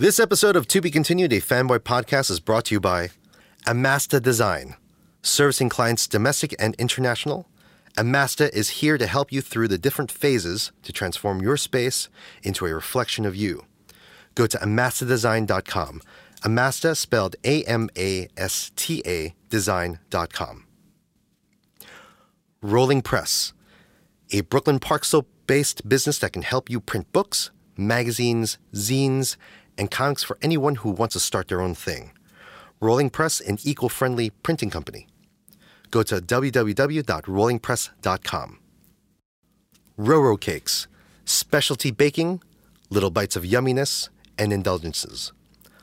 This episode of To Be Continued, a fanboy podcast, is brought to you by Amasta Design, servicing clients domestic and international. Amasta is here to help you through the different phases to transform your space into a reflection of you. Go to amastadesign.com. Amasta spelled A M A S T A design.com. Rolling Press, a Brooklyn Park Slope based business that can help you print books, magazines, zines, and comics for anyone who wants to start their own thing. Rolling Press, an eco friendly printing company. Go to www.rollingpress.com. Roro Cakes, specialty baking, little bites of yumminess, and indulgences.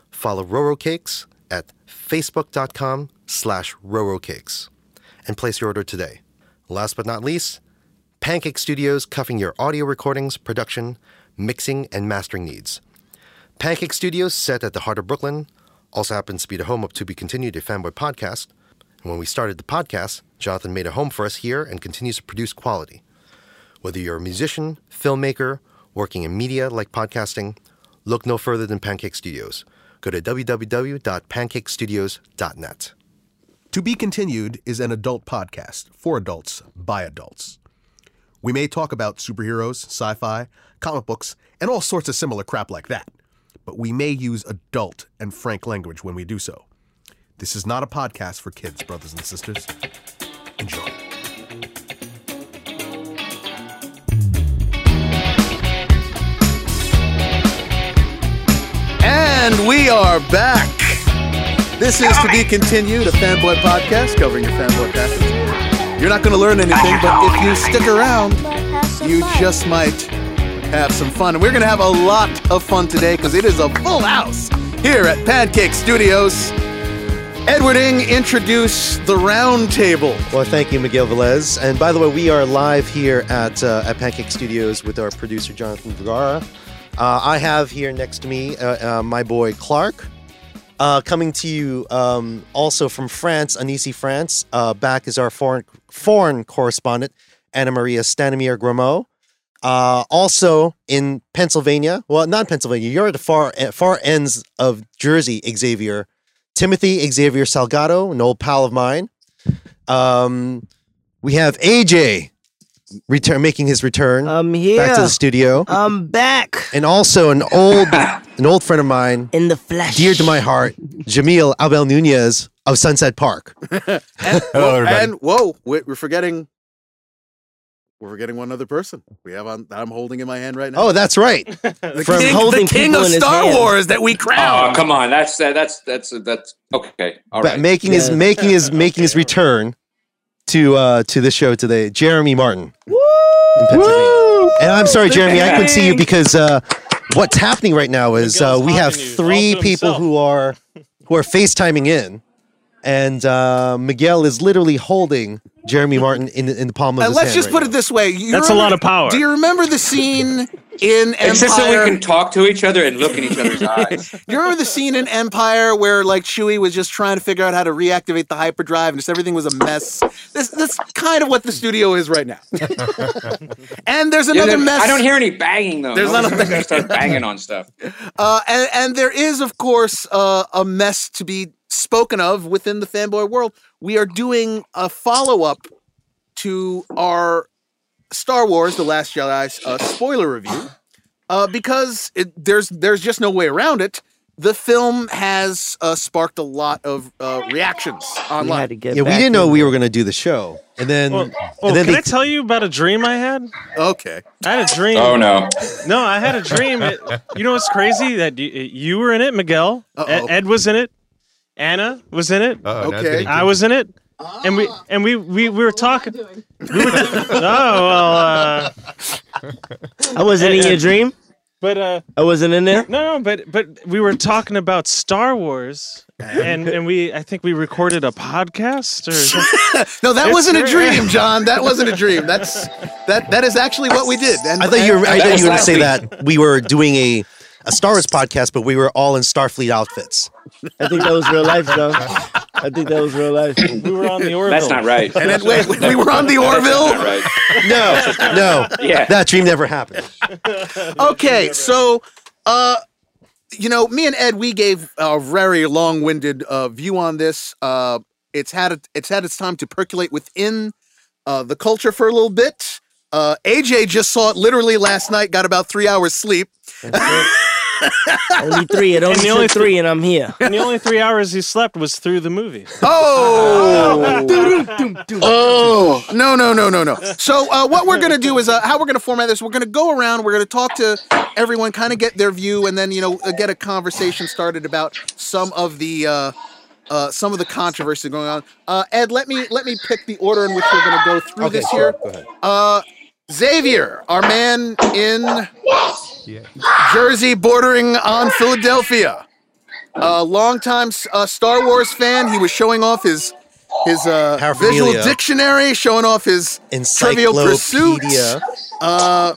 Follow Roro Cakes at facebook.com slash rorocakes and place your order today. Last but not least, Pancake Studios cuffing your audio recordings, production, mixing, and mastering needs. Pancake Studios, set at the heart of Brooklyn, also happens to be the home of To Be Continued, a fanboy podcast. And when we started the podcast, Jonathan made a home for us here and continues to produce quality. Whether you're a musician, filmmaker, working in media like podcasting, look no further than Pancake Studios. Go to www.pancakestudios.net. To Be Continued is an adult podcast for adults by adults. We may talk about superheroes, sci fi, comic books, and all sorts of similar crap like that, but we may use adult and frank language when we do so. This is not a podcast for kids, brothers and sisters. Enjoy. And we are back. This is To Be Continued, a fanboy podcast covering your fanboy passions. You're not going to learn anything, but if you stick around, you just might have some fun. And we're going to have a lot of fun today because it is a full house here at Pancake Studios. Edward Edwarding, introduce the round table. Well, thank you, Miguel Velez. And by the way, we are live here at uh, at Pancake Studios with our producer Jonathan Vergara. Uh, I have here next to me uh, uh, my boy Clark, uh, coming to you um, also from France, Annecy, France. Uh, back is our foreign foreign correspondent Anna Maria Stanimir Gramo. Uh, also in Pennsylvania, well, not Pennsylvania. You're at the far far ends of Jersey, Xavier. Timothy Xavier Salgado, an old pal of mine. Um, we have AJ return making his return I'm here. back to the studio, I'm back and also an old an old friend of mine, in the flesh. dear to my heart, Jamil Abel Nunez of Sunset Park. And, Hello, everybody. and whoa, we're we're forgetting. We're forgetting one other person. We have on that I'm holding in my hand right now. Oh, that's right. the from king, holding the king of Star. Wars that we crown. Oh, come on. That's uh, that's that's that's okay. All But right. making his making his making his return to uh to the show today, Jeremy Martin. In Pennsylvania. And I'm sorry, Jeremy, I couldn't see you because uh, what's happening right now is uh, we have talking to you, three people himself. who are who are FaceTiming in, and uh, Miguel is literally holding Jeremy Martin in in the palm of Uh, his let's hand just right put now. it this way. You That's a lot of power. Do you remember the scene in it's just so we Empire? can talk to each other and look in each other's eyes. You remember the scene in Empire where like Chewie was just trying to figure out how to reactivate the hyperdrive and just everything was a mess? This that's kind of what the studio is right now. and there's another there- mess. I don't hear any banging though. There's No not a one's gonna start banging on stuff. Uh, and, and there is, of course, uh, a mess to be spoken of within the fanboy world. We are doing a follow up to our Star Wars: The Last Jedi uh, spoiler review uh, because it, there's there's just no way around it. The film has uh, sparked a lot of uh, reactions online. to get Yeah, we didn't know we were going to do the show, and then Well, and then can they- I tell you about a dream I had? Okay, I had a dream. Oh no. No, I had a dream. It- you know what's crazy? That you, you were in it, Miguel. Ed, Uh-oh. Ed was in it. Anna was in it. Uh, Uh-oh, Okay. I was in it. And we and we we, we were talking. We were t- oh well, uh, I wasn't in your dream. but uh, I wasn't in there. no, no, but but we were talking about Star Wars, and and we I think we recorded a podcast or no, that It's wasn't a dream, John. That wasn't a dream. That's that that is actually what we did. And, I thought you were, I thought you were going to say that we were doing a a Star Wars podcast, but we were all in Starfleet outfits. I think that was real life, though. I think that was real life. we were on the Orville. That's not right. And then wait, we were on the Not Orville. right. No, no, Yeah. that dream never happened. Okay, so uh you know, me and Ed, we gave a very long-winded uh, view on this. Uh, it's had it, it's had its time to percolate within uh, the culture for a little bit. Uh, AJ just saw it literally last night. Got about three hours sleep. only three. It only the took only three, and I'm here. And the only three hours he slept was through the movie. Oh, oh, no, no, no, no, no. So, uh, what we're gonna do is uh, how we're gonna format this. We're gonna go around. We're gonna talk to everyone, kind of get their view, and then you know uh, get a conversation started about some of the uh, uh, some of the controversy going on. Uh, Ed, let me let me pick the order in which we're gonna go through Okay, this sure. here. Go ahead. Uh, Xavier, our man in Jersey, bordering on Philadelphia. A longtime uh, Star Wars fan. He was showing off his his uh, visual dictionary, showing off his Trivial Pursuit. Encyclopedia. Uh,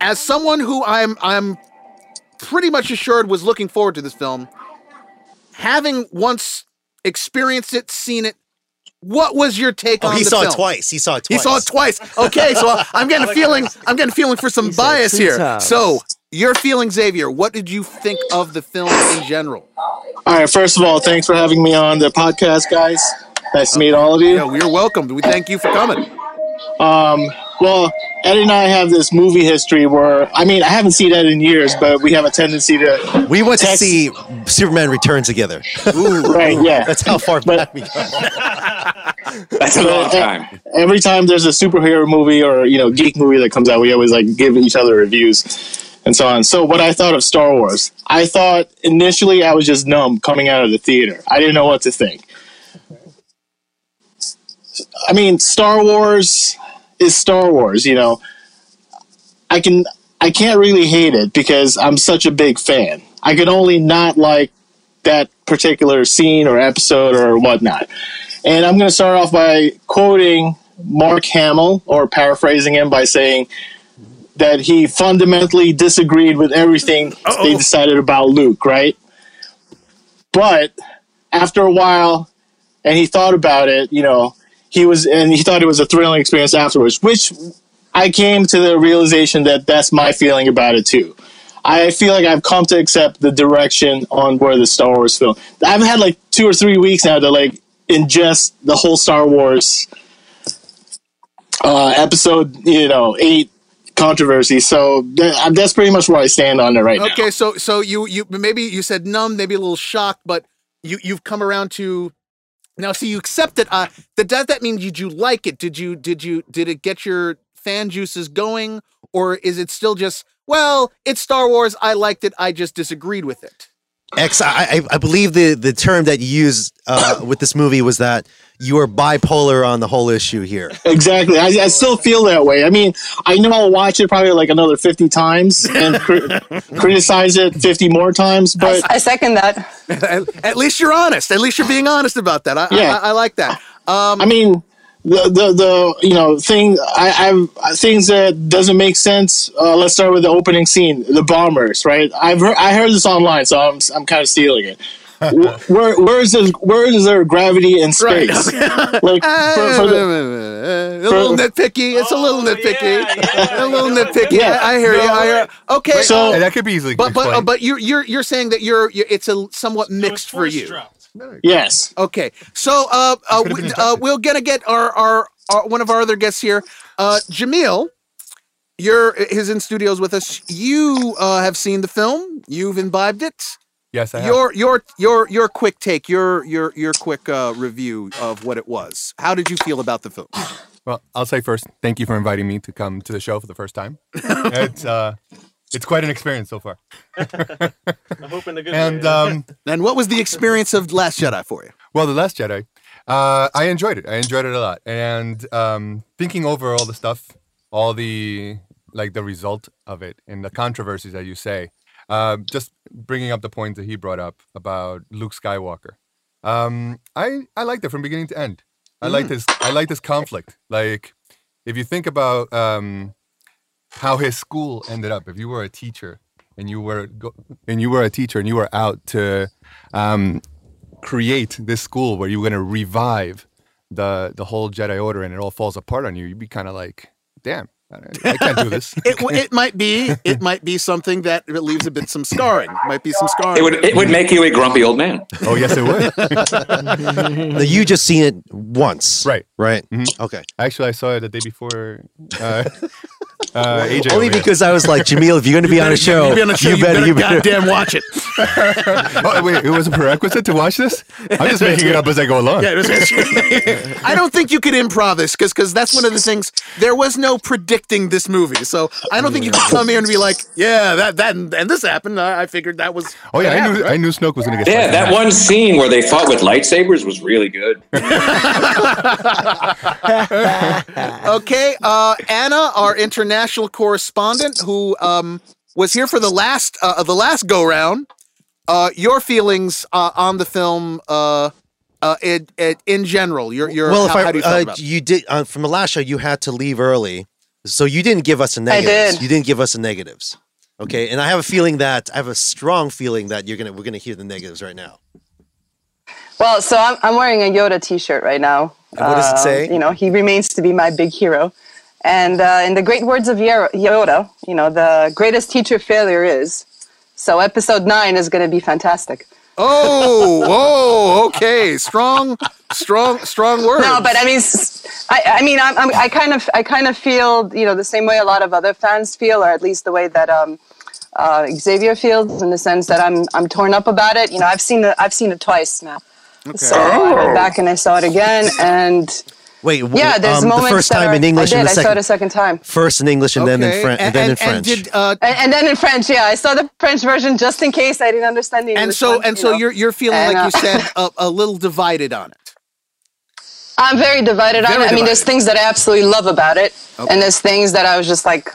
as someone who I'm I'm pretty much assured was looking forward to this film, having once experienced it, seen it, what was your take Oh, on he the saw film? it twice. He saw it twice. He saw it twice. Okay, so I'm getting a feeling. I'm getting a feeling for some He bias here. times. So your feeling, Xavier. What did you think of the film in general? All right, first of all, thanks for having me on the podcast, guys. Nice to meet all of you. Yeah, we're welcome. We thank you for coming. Um, well, Ed and I have this movie history where, I mean, I haven't seen Ed in years, but we have a tendency to. We went to see Superman Return together. Right, yeah. That's how far But- back we go. That's a long time. Every time there's a superhero movie or, you know, geek movie that comes out, we always like give each other reviews and so on. So, what I thought of Star Wars, I thought initially I was just numb coming out of the theater. I didn't know what to think. I mean, Star Wars is Star Wars, you know. I can I can't really hate it because I'm such a big fan. I could only not like that particular scene or episode or whatnot. And I'm going to start off by quoting Mark Hamill or paraphrasing him by saying that he fundamentally disagreed with everything they decided about Luke, right? But after a while, and he thought about it, you know, he was, and he thought it was a thrilling experience afterwards, which I came to the realization that that's my feeling about it too. I feel like I've come to accept the direction on where the Star Wars film. I've had like two or three weeks now to like ingest the whole Star Wars uh, episode, you know, eight controversy. So that, that's pretty much where I stand on it right now. Okay, so so you you maybe you said numb, maybe a little shocked, but you you've come around to now. so you accept it. Uh, that does that mean did you like it? Did you did you did it get your fan juices going, or is it still just well, it's Star Wars. I liked it. I just disagreed with it. X, I, I, I believe the, the term that you used uh, with this movie was that you were bipolar on the whole issue here. Exactly. I, I still feel that way. I mean, I know I'll watch it probably like another 50 times and cri- criticize it 50 more times, but I second that. at, at least you're honest. At least you're being honest about that. I, Yeah. I, I like that. Um, I mean, the, the, the you know, thing, I, I've, things that doesn't make sense. Uh, let's start with the opening scene, the bombers, right? I've heard, I heard this online, so I'm, I'm kind of stealing it. Where, where is this, where is there gravity in Right. space? like, for, for the, a little nitpicky. It's a little nitpicky. A little nitpicky. Yeah. I, I hear you. I hear. Okay. So- uh, that could be easily but but uh, but you're you're you're saying that you're, you're it's a somewhat mixed for you. Yes. Okay, so uh, uh, we, uh, we're gonna get our, our our one of our other guests here, uh, Jamil. You're his in studios with us. You uh, have seen the film. You've imbibed it. yes, I have. Your your your your quick take. Your your your quick uh, review of what it was. How did you feel about the film? Well, I'll say first, thank you for inviting me to come to the show for the first time. it's uh, it's quite an experience so far. I'm hoping a good And way. um, And what was the experience of Last Jedi for you? well, the Last Jedi, uh, I enjoyed it. I enjoyed it a lot. And um, thinking over all the stuff, all the like the result of it, and the controversies that you say, uh, just bringing up the points that he brought up about Luke Skywalker. Um, I I liked it from beginning to end. I like this. I like this conflict. Like, if you think about um, how his school ended up, if you were a teacher and you were go- and you were a teacher and you were out to um, create this school where you're going to revive the the whole Jedi Order and it all falls apart on you, you'd be kind of like, damn, I can't do this. It, it might be it might be something that leaves a bit some scarring. Might be some scarring. It would it would make you a grumpy old man. Oh yes, it would. Now, you just seen it once, Right. Right. Mhm. Okay. Actually, I saw it the day before. Uh, uh, AJ. Only because I was like, Jamil, if you're going to be on a show, You be on a show. You, better, goddamn watch it. oh, wait, it was a prerequisite to watch this. I'm just making it up as I go along. Yeah, I don't think you could improv this because because that's one of the things. There was no predicting this movie, so I don't think you could come here and be like, yeah, that that and, and this happened. I, I figured that was. Oh yeah, gonna I knew happen, I knew Snoke was gonna get. Yeah, that half. one scene where they fought with lightsabers was really good. okay, uh, Anna, our international correspondent, who um, was here for the last uh, the last go round. Uh, your feelings uh, on the film, uh, uh, in, in, in general. Your your well, if I, how do you uh, about you did uh, from the last show, you had to leave early, so you didn't give us a negatives. did. You didn't give us the negatives. Okay, and I have a feeling that I have a strong feeling that you're gonna we're gonna hear the negatives right now. Well, so I'm, I'm wearing a Yoda T-shirt right now. And what does it Uh, say? You know, he remains to be my big hero. And uh, in the great words of Yoda, you know, the greatest teacher failure is. So episode nine is going to be fantastic. Oh, whoa, okay, strong, strong, strong words. No, but I mean, s- I, I mean, I'm, I'm, I kind of, I kind of feel, you know, the same way a lot of other fans feel, or at least the way that um, uh, Xavier feels, in the sense that I'm, I'm torn up about it. You know, I've seen it, I've seen it twice now. Okay. So I went back and I saw it again, and Wait, yeah, there's um, the moments first that time are- in English I did. and the I saw it second a second time. first in English and then in French and, and, then in and- and French. did, uh, And, and then in French, yeah, I saw the French version just in case I didn't understand the English. and so one, and you so know. you're you're feeling And, like you uh, said a, a little divided on it. I'm very divided on Very it. I mean, there's things that I absolutely love about it, Okay. and there's things that I was just like,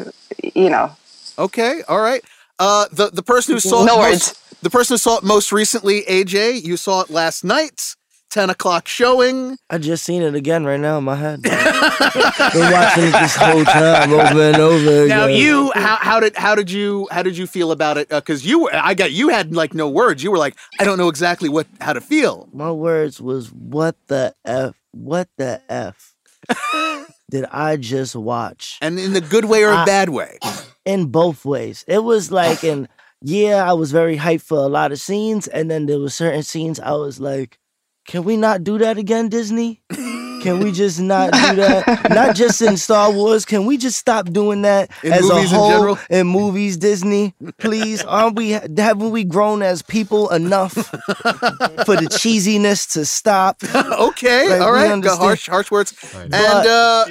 you know, Okay, all right. Uh, the the person who saw No it words. most, the person who saw it most recently, AJ, you saw it last night, ten o'clock showing. I just seen it again right now in my head. Been watching it this whole time over and over again. Now you, how, how did how did you how did you feel about it? Uh, because you, were- I got you had like no words. You were like, I don't know exactly what how to feel. My words was what the f? What the f? did I just watch? And in the good way or a bad way. in both ways. It was like, and yeah, I was very hyped for a lot of scenes, and then there were certain scenes I was like, can we not do that again, Disney? Can we just not do that? not just in Star Wars. Can we just stop doing that In as a movies in whole general? in movies? Disney, please. Aren't we? Haven't we grown as people enough for the cheesiness to stop? okay, Like, all we. Got harsh harsh words. And But- uh,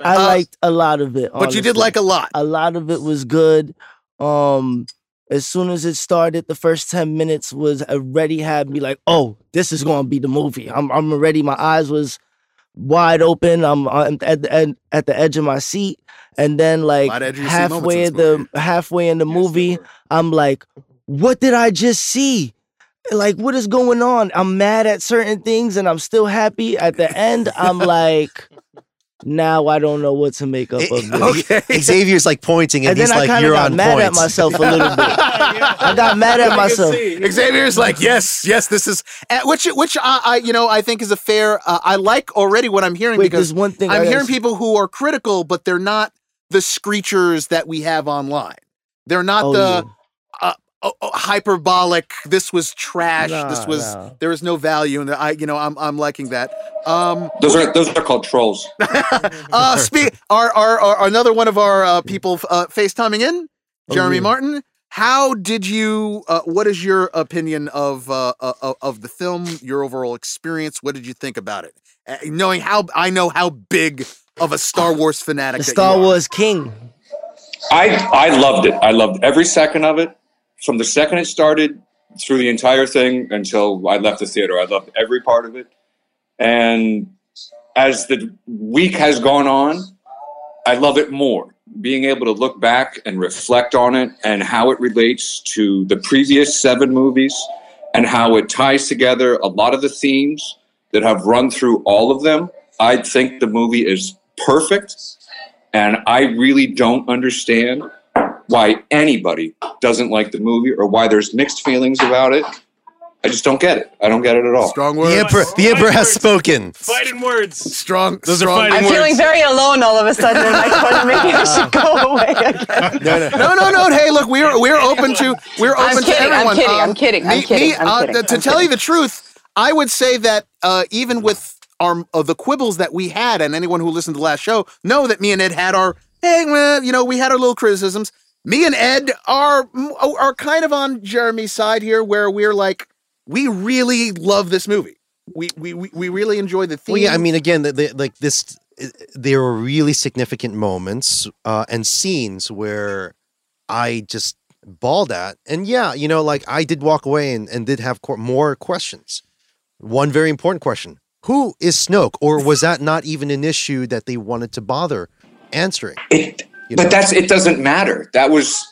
I Uh, liked a lot of it. but you did like a lot. a lot of it was good. Um, as soon as it started, the first ten minutes was already had me like, oh, this is gonna be the movie. I'm I'm already. My eyes was wide open. I'm, I'm at the ed- at the edge of my seat, and then like Wide edge of your seat moments halfway in the halfway in the movie, I'm like, what did I just see? Like, what is going on? I'm mad at certain things, and I'm still happy. At the end, I'm like. Now I don't know what to make up of this. Okay. Xavier's like pointing, and, And he's then I like, kind of "You're got on mad point." at myself a little bit. I got mad at myself. Xavier's like, yes, yes, this is uh, which which I, I you know I think is a fair. Uh, I like already what I'm hearing Wait, because there's one thing I I'm hearing s- people who are critical, but they're not the screechers that we have online. They're not Oh, the yeah. uh, oh, oh, hyperbolic. This was trash. this Nah, was nah. there is no value in that. I you know I'm I'm liking that. Um, Those are those are called trolls. uh, speak. Our, our, our another one of our uh, people uh, FaceTiming in, Oh, Jeremy yeah. Martin. How did you? Uh, what is your opinion of uh, uh, of the film? Your overall experience. What did you think about it? Uh, knowing how I know how big of a Star Wars fanatic. The that Star you are. Wars King. I I loved it. I loved every second of it. From the second it started through the entire thing until I left the theater. I loved every part of it. And as the week has gone on, I love it more. Being able to look back and reflect on it and how it relates to the previous seven movies and how it ties together a lot of the themes that have run through all of them. I think the movie is perfect. And I really don't understand why anybody doesn't like the movie or why there's mixed feelings about it. I just don't get it. I don't get it at all. Strong The words. emperor, the emperor has spoken. Fighting words. Strong. Those are strong. fighting I'm words. feeling very alone all of a sudden in my corner. Maybe I should go away again. No, no, no. Hey, look, we're we're open to we're I'm open to kidding, I'm everyone. kidding, Um, I'm kidding, I'm me- kidding, me, I'm uh, kidding, to I'm tell you the truth, I would say that uh, even with our uh, the quibbles that we had, and anyone who listened to the last show know that me and Ed had our hey, well, you know, we had our little criticisms. Me and Ed are are kind of on Jeremy's side here, where we're like, we really love this movie. We we we, we really enjoy the theme. Well, yeah, I mean, again, the, the, like this, uh, there were really significant moments uh, and scenes where I just bawled at, and yeah, you know, like I did walk away and, and did have qu- more questions. One very important question: Who is Snoke, or was that not even an issue that they wanted to bother answering? It, You but know? that's it. Doesn't matter. That was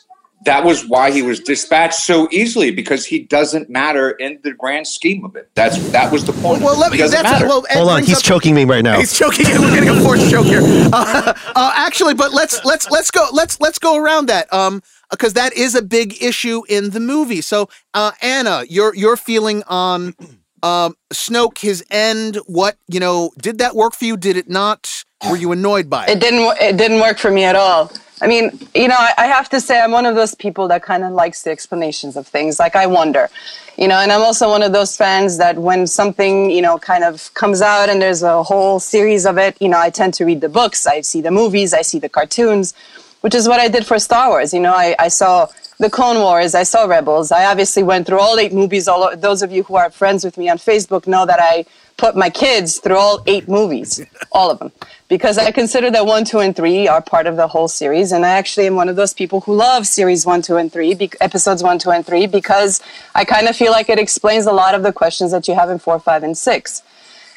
that was why he was dispatched so easily because he doesn't matter in the grand scheme of it. That's that was the point. well, let me. That's matter. well. Hold on. He's up- choking me right now. He's choking. We're getting a forced choke here. Uh, uh, actually, but let's let's let's go let's let's go around that. Um, because that is a big issue in the movie. So, uh, Anna, your your feeling on um Snoke, his end. What you know? Did that work for you? Did it not? Were you annoyed by It it? didn't. It didn't work for me at all. I mean, you know, I, I have to say, I'm one of those people that kind of likes the explanations of things. Like, I wonder, you know, and I'm also one of those fans that when something, you know, kind of comes out and there's a whole series of it, you know, I tend to read the books, I see the movies, I see the cartoons, which is what I did for Star Wars. You know, I, I saw the Clone Wars, I saw Rebels. I obviously went through all eight movies. All those of you who are friends with me on Facebook know that I put my kids through all eight movies, all of them, because I consider that one, two, and three are part of the whole series. And I actually am one of those people who love series one, two, and three, be- episodes one, two, and three, because I kind of feel like it explains a lot of the questions that you have in four, five, and six.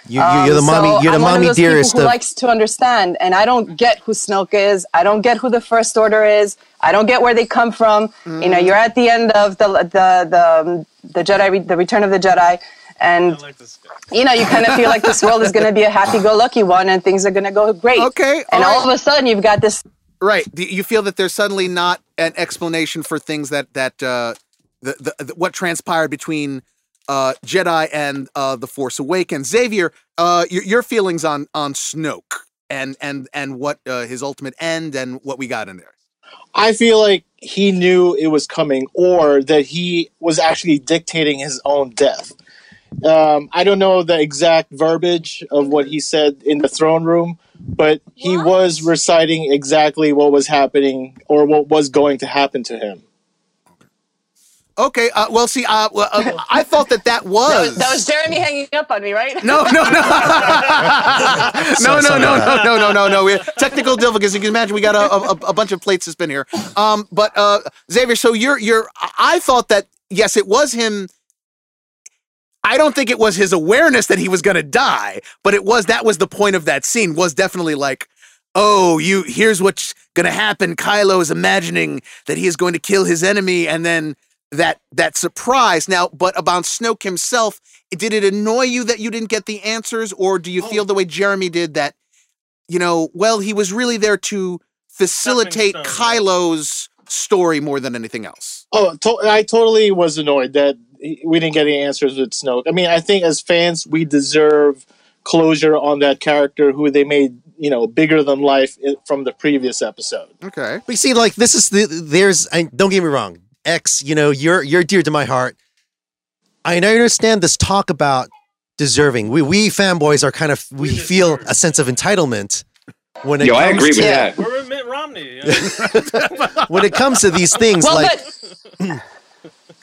You, you, you're the Um, mommy. so you're the I'm one mommy of those dearest. People who Of, likes to understand, and I don't get who Snoke is. I don't get who the First Order is. I don't get where they come from. You know, you're at the end of the the the um, the Jedi, the Return of the Jedi, and you know, you kind of feel like this world is going to be a happy-go-lucky one, and things are going to go great. Okay, and all all right. of a sudden, you've got this Right. You feel that there's suddenly not an explanation for things that that uh, the, the, the what transpired between uh, Jedi and uh, the Force Awakens? Xavier, uh, your, your feelings on on Snoke and and and what uh, his ultimate end and what we got in there. I feel like he knew it was coming, or that he was actually dictating his own death. Um, I don't know the exact verbiage of what he said in the throne room, but he was reciting exactly what was happening or what was going to happen to him. Okay. Uh, well, see, uh, well, uh, I thought that that That was was, that was Jeremy hanging up on me, right? No, no, no, no, no, no, no, no, no, no, no. We technical difficulties. You can imagine we got a, a, a bunch of plates to spin here. Um, but uh, Xavier, so you're you're. I thought that yes, it was him. I don't think it was his awareness that he was going to die, but it was that was the point of that scene. Was definitely like, oh, you here's what's going to happen. Kylo is imagining that he is going to kill his enemy, and then that that surprise. Now, but about Snoke himself, did it annoy you that you didn't get the answers, or do you oh. feel the way Jeremy did that? You know, well, he was really there to facilitate stone. Kylo's story more than anything else. Oh, to- I totally was annoyed that we didn't get any answers with Snoke. I mean, I think as fans, we deserve closure on that character who they made, you know, bigger than life from the previous episode. Okay. But you see, like this is the there's. I, don't get me wrong, X. You know, you're you're dear to my heart. I understand this talk about deserving. We we fanboys are kind of we feel a sense of entitlement when it Yo, comes I agree to, with that. We're with Mitt Romney. when it comes to these things. Well, like, but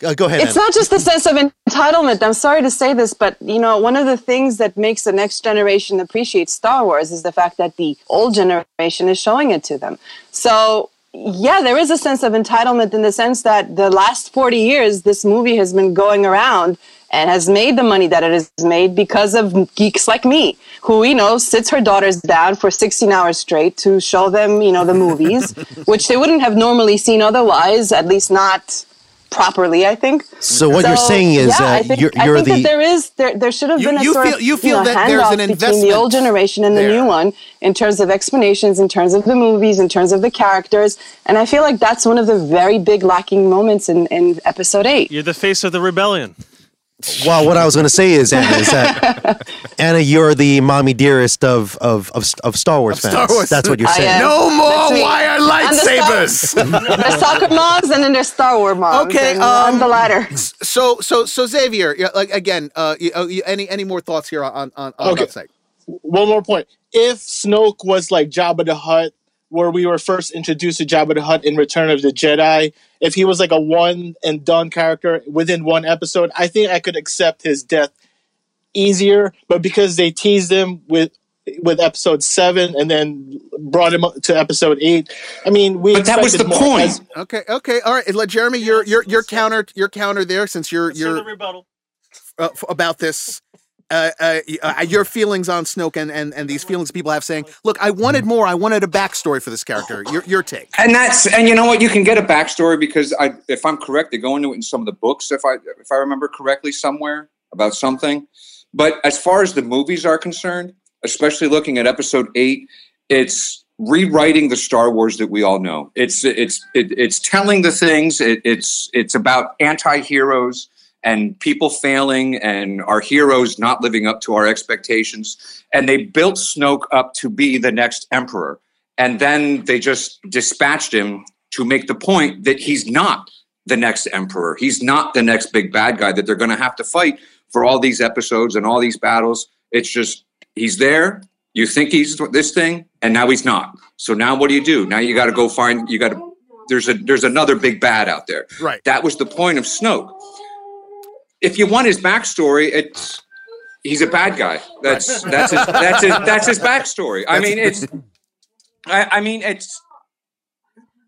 uh, go ahead. it's Anna. not just the sense of entitlement. I'm sorry to say this, but you know, one of the things that makes the next generation appreciate Star Wars is the fact that the old generation is showing it to them. So, yeah, there is a sense of entitlement in the sense that the last 40 years, this movie has been going around and has made the money that it has made because of geeks like me, who, you know, sits her daughters down for 16 hours straight to show them, you know, the movies, which they wouldn't have normally seen otherwise, at least not properly, I think. So what you're saying is yeah, uh, I think, you're, I you're think the that there is there there should have You- been a you sort feel- of you feel know, that there's handoff an between the old generation and the there. new one in terms of explanations, in terms of the movies, in terms of the characters, and I feel like that's one of the very big lacking moments in in episode eight. You're the face of the rebellion. Well, what I was going to say is, Anna, is that Anna, you're the mommy dearest of of of, of Star Wars Of fans. Star Wars. That's what you're saying. No more That's me. wire I'm the Star- lightsabers. There's soccer moms and then there's Star Wars moms. Okay, and I'm um, the latter. so so so Xavier, like again, uh, you, uh, you, any any more thoughts here on on, on Okay. that site? one more point. If Snoke was like Jabba the Hutt, where we were first introduced to Jabba the Hutt in Return of the Jedi, if he was like a one and done character within one episode, I think I could accept his death easier. But because they teased him with with episode seven and then brought him up to episode eight, I mean, we. But that was the point. as- Okay, okay, all right. Let Jeremy, your your your counter your counter there, since you're Let's do the you're rebuttal. uh, f- about this. Uh, uh, uh, your feelings on Snoke and, and, and these feelings people have saying, look, I wanted more. I wanted a backstory for this character. Your your take. and that's and you know what you can get a backstory because I if I'm correct they go into it in some of the books if I if I remember correctly somewhere about something but as far as the movies are concerned especially looking at episode 8 it's rewriting the Star Wars that we all know it's it's it, it's telling the things it, it's it's about anti-heroes and people failing and our heroes not living up to our expectations and they built Snoke up to be the next emperor and then they just dispatched him to make the point that he's not the next emperor. He's not the next big bad guy that they're going to have to fight for all these episodes and all these battles. It's just he's there. You think he's this thing, and now he's not. So now what do you do? Now you got to go find. You got to. There's a there's another big bad out there. Right. That was the point of Snoke. If you want his backstory, it's he's a bad guy. That's that's his that's his that's his backstory. I mean, it's I, I mean, it's.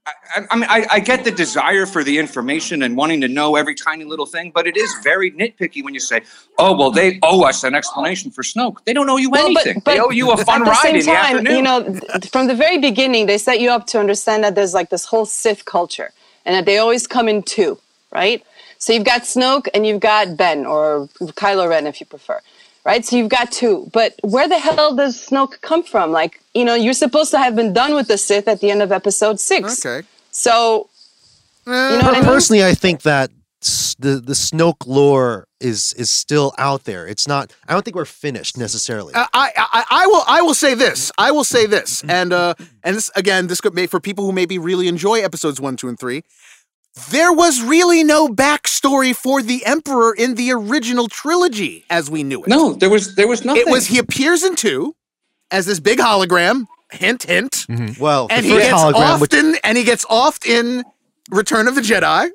I, I- I mean, I, I get the desire for the information and wanting to know every tiny little thing, but it is very nitpicky when you say, "Oh, well, they owe us an explanation for Snoke." They don't owe you Well, anything. but they owe you a fun At the ride same in the time, afternoon. you know, from the very beginning, they set you up to understand that there's like this whole Sith culture, and that they always come in two, right? So you've got Snoke and you've got Ben or Kylo Ren, if you prefer, right? So you've got two, but where the hell does Snoke come from? Like, you know, you're supposed to have been done with the Sith at the end of Episode Six. Okay. So you know what I mean? Personally, I think that the the Snoke lore is is still out there. It's not. I don't think we're finished necessarily. I, I, I, I will I will say this. I will say this, and uh, and this again, this could be for people who maybe really enjoy episodes one, two, and three. There was really no backstory for the Emperor in the original trilogy as we knew it. no, there was there was nothing. it was he appears in two as this big hologram. Hint, hint. Mm-hmm. well, And the he first gets hologram, which often, and he gets oft in Return of the Jedi.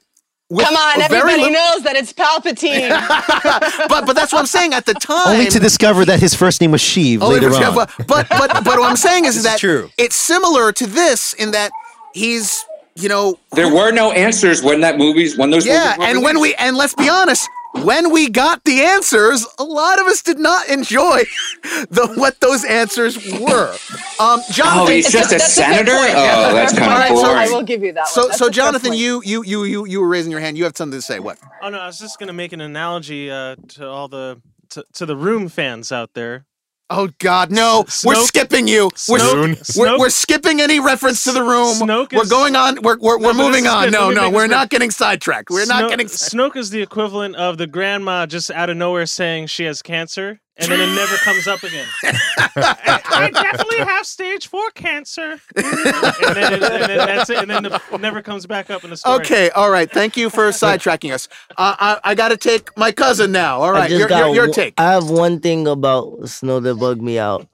with come on, everybody li- knows that it's Palpatine. but but that's what I'm saying. At the time, only to discover that his first name was Sheev later for- on. But, but but but what I'm saying is is that true. it's similar to this in that he's you know there were no answers when that movies when those yeah, movies were and when we and let's be honest, when we got the answers, a lot of us did not enjoy the what those answers were. Um, oh, Jonathan, he's just a That's senator. point. Oh, that's Fair kind point. of All right, so I will give you that. so one. So Jonathan, you you you you you were raising your hand. You have something to say. What? Oh no, I was just gonna make an analogy uh, to all the to, to the room fans out there. Oh God, no! S- we're skipping you. We're, Snoke- we're, we're skipping any reference to the room. Snoke we're going on. We're we're, we're this moving on. No, no, we're not getting sidetracked. We're not Snoke- getting. Snoke is the equivalent of the grandma just out of nowhere saying she has cancer, and then it never comes up again. I, I definitely have stage four cancer, and then, it, and then that's it, and then it never comes back up in the story. Okay, all right. Thank you for sidetracking us. Uh, I, I got to take my cousin now. All right, I your, got your, your take. I have one thing about Snoke that bugged me out.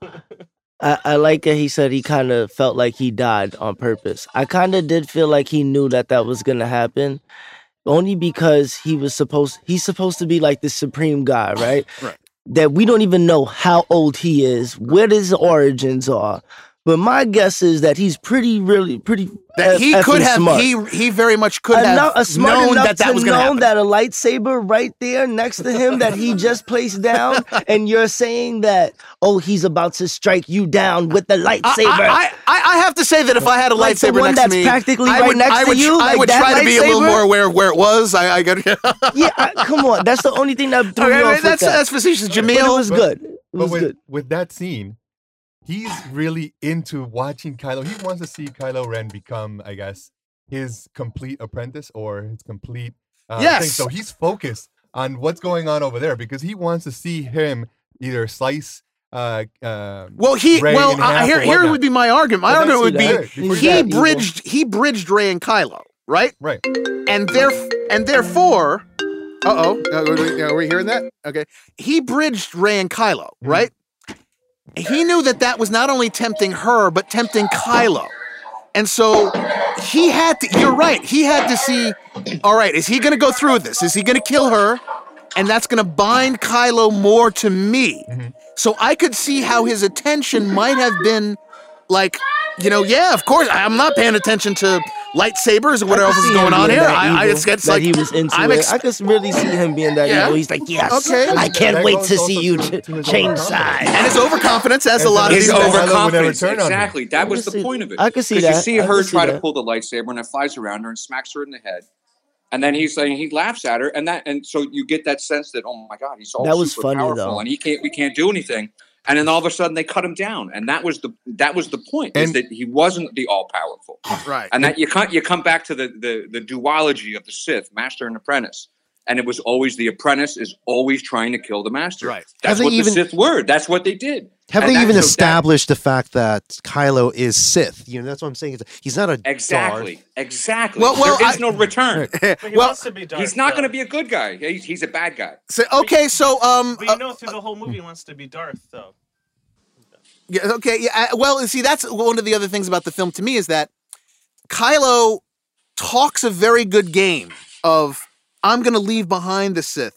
I, I like that he said he kind of felt like he died on purpose. I kind of did feel like he knew that that was gonna happen, only because he was supposed he's supposed to be like the supreme guy, right? Right. That we don't even know how old he is, what his origins are. But my guess is that he's pretty, really, pretty. that he could have. smart. He he very much could have Enough, uh, smart known enough that that to was going to happen. that a lightsaber right there next to him that he just placed down, and you're saying that oh he's about to strike you down with the lightsaber. I, I, I I have to say that if I had a Like the lightsaber one next to that's me, practically I right would, next I to you, I like would that try to be a little more aware of where it was. I, I got. yeah, I, come on, that's the only thing that threw Okay, me off mean, with that's that. that's facetious. but it was good. It But was with, good. with that scene, he's really into watching Kylo. He wants to see Kylo Ren become, I guess, his complete apprentice or his complete. Uh, Yes. Thing. So he's focused on what's going on over there because he wants to see him either slice. Uh, uh, Well, he Rey well in uh, here here would be my argument. My I can argument would be he that evil. bridged he bridged Rey and Kylo, right? right. And there and therefore, uh oh, are we hearing that? Okay, he bridged Rey and Kylo, Mm-hmm. He knew that that was not only tempting her but tempting Kylo, and so he had to. You're right. He had to see. All right, is he going to go through with this? Is he going to kill her? And that's going to bind Kylo more to me. Mm-hmm. So I could see how his attention might have been like, you know, yeah, of course, I'm not paying attention to lightsabers or whatever else is going on here. I, I evil, it's, it's like he was into I'm it. I could really see him being that Yeah. evil. He's like, yes, Okay. I can't That wait to see you to- to change sides. and his overconfidence, as a lot of His these His Kylo guys- would never overconfidence. turn. Exactly. That was the see- point of it. I can see 'Cause that. You see her see try to pull the lightsaber and it flies around her and smacks her in the head. And then he's like, he laughs at her, and that, and so you get that sense that, oh my god, he's all That was super funny, powerful, though. and he can't, we can't do anything. And then all of a sudden they cut him down, and that was the that was the point is that he wasn't the all powerful, right. and that you come you come back to the the the duology of the Sith, master and apprentice, and it was always the apprentice is always trying to kill the master. Right. That's what even- the Sith were. That's what they did. Have And they even so that- established the fact that Kylo is Sith? You know, that's what I'm saying. He's not a Exactly. Darth. Exactly. Well- well, there is I- no return. But he Well, wants to be dark. He's not going to be a good guy. He's, he's a bad guy. So, okay, so um, But you uh, know, through the whole movie, he wants to be Darth, though. Yeah, okay, yeah. I- Well, see, that's one of the other things about the film to me is that Kylo talks a very good game of I'm going to leave behind the Sith.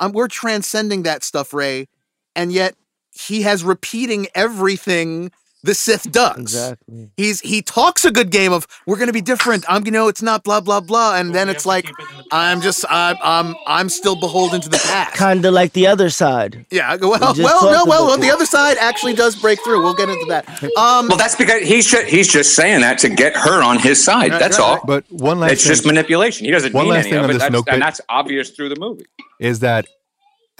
Um, we're transcending that stuff, Rey, and yet he has repeating everything the Sith does. Exactly. He's he talks a good game of we're going to be different. I'm you know it's not blah blah blah, and But then it's like it the I'm just I'm I'm I'm still beholden to the past. Kind of like the other side. Yeah, go, well, just well, no, well, well, the other side actually does break through. We'll get into that. Um, Well, that's because he's just, he's just saying that to get her on his side. Right, that's right, all. right. But one last It's thing just manipulation. He doesn't One mean last any thing of on it. this That's, Snoke and that's obvious through the movie. is that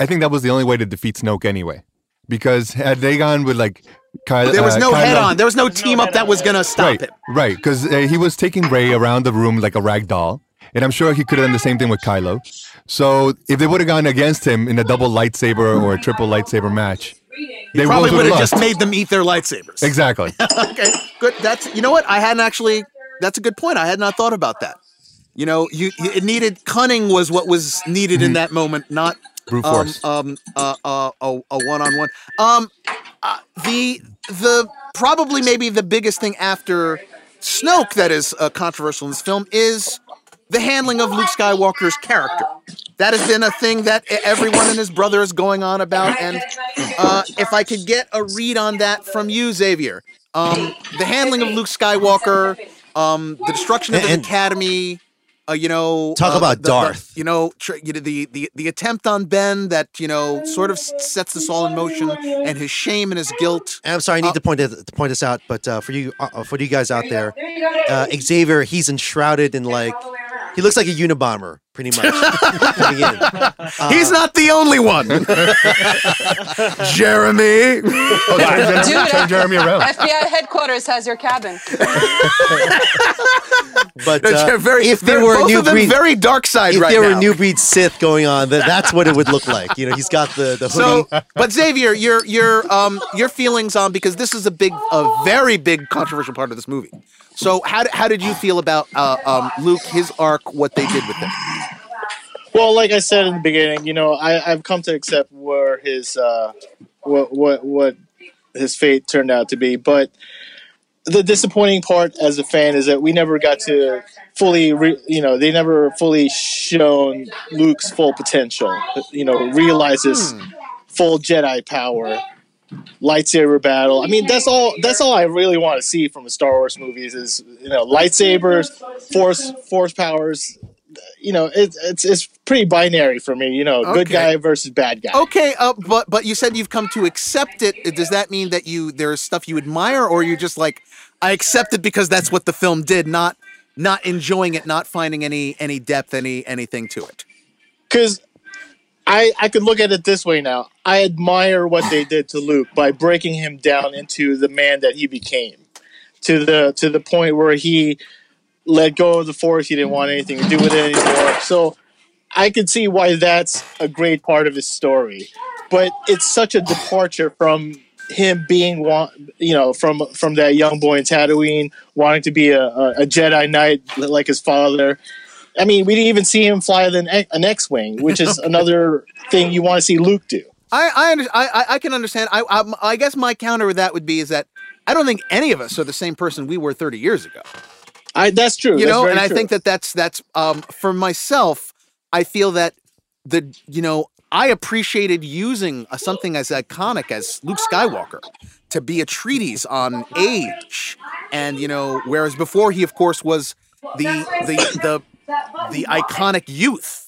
I think that was the only way to defeat Snoke anyway. Because had they gone with like Kylo, there was uh, no Kylo- head on. There was no There's no team up that was going to stop right, it. right, because uh, he was taking Rey around the room like a rag doll, and I'm sure he could have done the same thing with Kylo. So if they would have gone against him in a double lightsaber or a triple lightsaber match, they Probably would have just made them eat their lightsabers. exactly. okay, good. That's you know what I hadn't actually. That's a good point. I had not thought about that. You know, you it needed cunning was what was needed in that moment, not Brute um, force. um, uh, uh, a a one on one. Um, uh, the the probably maybe the biggest thing after Snoke that is uh, controversial in this film is the handling of Luke Skywalker's character. That has been a thing that everyone and his brother is going on about, and uh, if I could get a read on that from you, Xavier, um, the handling of Luke Skywalker, um, the destruction of his And- academy. Uh, you know, Talk uh, about the- the- Darth. you know, tr- you know, the, the the attempt on Ben that you know sort of sets this all in motion, and his shame and his guilt. And I'm sorry, I need Uh, to point it, to point this out, but uh, for you, uh, for you guys out there, uh, Xavier, he's enshrouded in like he looks like a Unabomber, pretty much. Uh, He's not the only one. Jeremy. Oh, turn, Jeremy, Dude, turn Jeremy around. FBI headquarters has your cabin. but uh, they're very, if there they're were a new of them breed, very dark side if right there now. were new breed Sith going on, that that's what it would look like. You know, he's got the the hoodie. So, but Xavier, your your um your feelings on because this is a big, a very big controversial part of this movie. So, how did, how did you feel about uh, um, Luke, his arc, what they did with him? Well, like I said in the beginning, you know, I, I've come to accept where his uh, what what what his fate turned out to be. But the disappointing part as a fan is that we never got to fully, re- you know, they never fully shown Luke's full potential. You know, realize his full Jedi power, lightsaber battle. I mean, that's all. That's all I really want to see from the Star Wars movies is you know lightsabers, force force powers. You know, it, it's it's pretty binary for me. You know, good guy versus bad guy. Okay, uh, but but you said you've come to accept it. Does that mean that you there's stuff you admire, or you're just like, I accept it because that's what the film did, not not enjoying it, not finding any any depth, any anything to it. because I I could look at it this way now. I admire what they did to Luke by breaking him down into the man that he became, to the to the point where he let go of the force. He didn't want anything to do with it anymore. So I can see why that's a great part of his story, but it's such a departure from him being wa- you know from from that young boy in Tatooine wanting to be a, a Jedi Knight like his father. I mean, we didn't even see him fly an, an X-wing, which is another thing you want to see Luke do. I I, under, I I- can understand. I, I I guess my counter with that would be is that I don't think any of us are the same person we were 30 years ago. I that's true. You That's know, and I true. think that that's that's um for myself. I feel that the you know I appreciated using a, something as iconic as Luke Skywalker to be a treatise on age, and you know, whereas before he of course was the the the the iconic youth.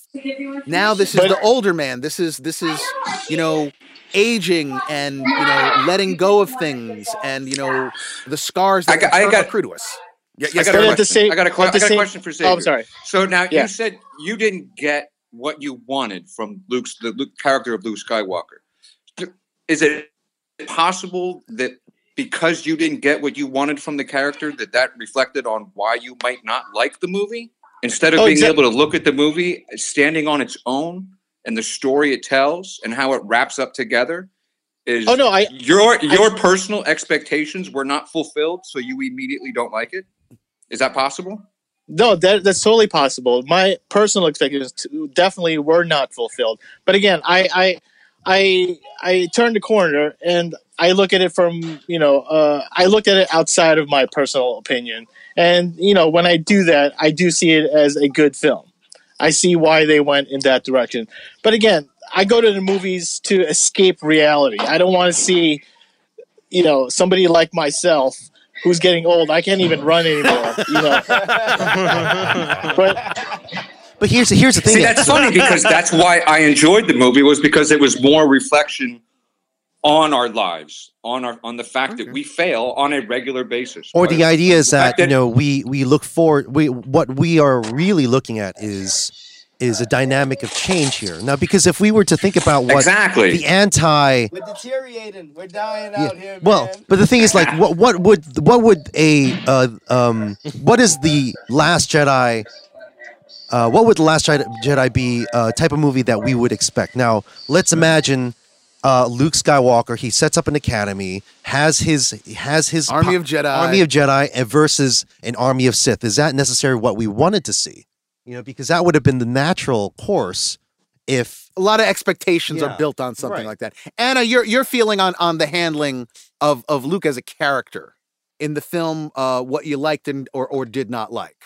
Now this is But- the older man. This is this is you know aging and you know letting go of things and you know the scars that I got- I got- accrue to us. Y- I yes, got, But a the question. same- I got a, que- the I got a same- question for Oh, I'm sorry. So now Yeah. you said you didn't get what you wanted from Luke's the Luke character of Luke Skywalker. Is it possible that because you didn't get what you wanted from the character, that that reflected on why you might not like the movie instead of Oh, being able to look at the movie standing on its own and the story it tells and how it wraps up together? Is Oh no, I your your personal expectations were not fulfilled, so you immediately don't like it. Is that possible? No, that that's totally possible. My personal expectations definitely were not fulfilled. But again, I I I I turned the corner and I look at it from you know uh, I look at it outside of my personal opinion, and you know when I do that, I do see it as a good film. I see why they went in that direction. But again, I go to the movies to escape reality. I don't want to see you know somebody like myself who's getting old. I can't even run anymore. You know. but But here's here's the thing. See, that's funny because that's why I enjoyed the movie was because it was more reflection on our lives, on our on the fact that we fail on a regular basis. or the idea is The that you know we we look forward we what we are really looking at is is a dynamic of change here now because if we were to think about what exactly. the anti We're deteriorating. We're dying Yeah. out here. well man. but the thing is like what what would what would a uh, um what is the last jedi uh, what would the last jedi, jedi be uh, type of movie that we would expect now let's imagine uh, luke skywalker he sets up an academy has his has his Army of Jedi. army of jedi and versus an army of sith is that necessarily what we wanted to see you know because that would have been the natural course if a lot of expectations Yeah. are built on something Right. like that. Anna, your your feeling on on the handling of of Luke as a character in the film, uh, what you liked and or or did not like.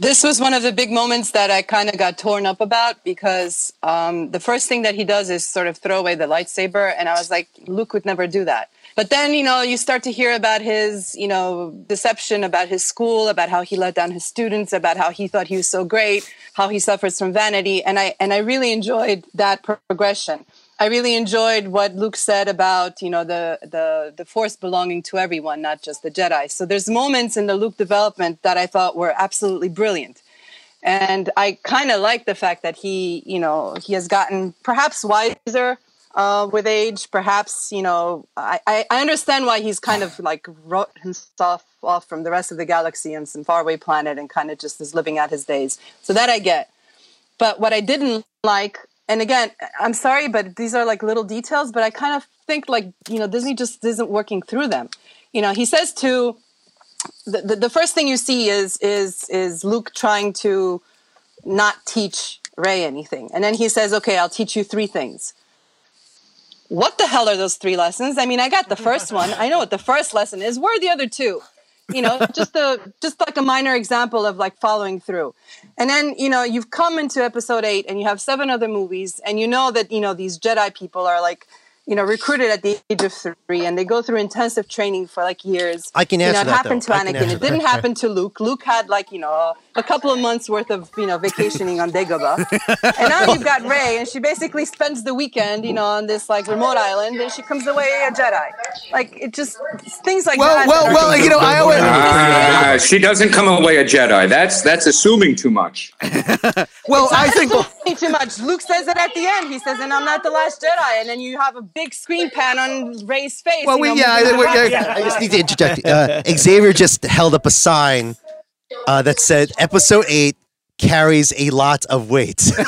This was one of the big moments that I kind of got torn up about because um, the first thing that he does is sort of throw away the lightsaber, and I was like, Luke would never do that. But then, you know, you start to hear about his, you know, deception about his school, about how he let down his students, about how he thought he was so great, how he suffers from vanity, and I and I really enjoyed that progression. I really enjoyed what Luke said about you know the the the Force belonging to everyone, not just the Jedi. So there's moments in the Luke development that I thought were absolutely brilliant, and I kind of like the fact that he you know he has gotten perhaps wiser uh, with age. Perhaps you know I, I understand why he's kind of like wrote himself off from the rest of the galaxy on some faraway planet and kind of just is living out his days. So that I get. But what I didn't like, and again, I'm sorry, but these are like little details, but I kind of think like, you know, Disney just isn't working through them. You know, he says to the, the, the first thing you see is is is Luke trying to not teach Rey anything. And then he says, Okay, I'll teach you three things. What the hell are those three lessons? I mean, I got the first one. I know what the first lesson is. Where are the other two? You know, just a just like a minor example of like following through. And then, you know, you've come into episode eight and you have seven other movies, and you know that, you know, these Jedi people are like, you know, recruited at the age of three and they go through intensive training for like years. I can you know, answer it that, happened though. to I Anakin. It didn't happen to Luke. Luke had like, you know, a couple of months worth of, you know, vacationing on Dagobah. and now you've got Rey and she basically spends the weekend, you know, on this like remote island and she comes away a Jedi. Like it just things like Well, that. well, that are- well. You know, I always. Ah, she doesn't come away a Jedi. That's that's assuming too much. Well, It's I think. assuming too much. Luke says it at the end. He says, "And I'm not the last Jedi." And then you have a big screen pan on Rey's face. Well, you we- know, yeah, moving we- yeah, I just need to interject. Uh, Xavier just held up a sign uh, that said "Episode Eight: carries a lot of weight.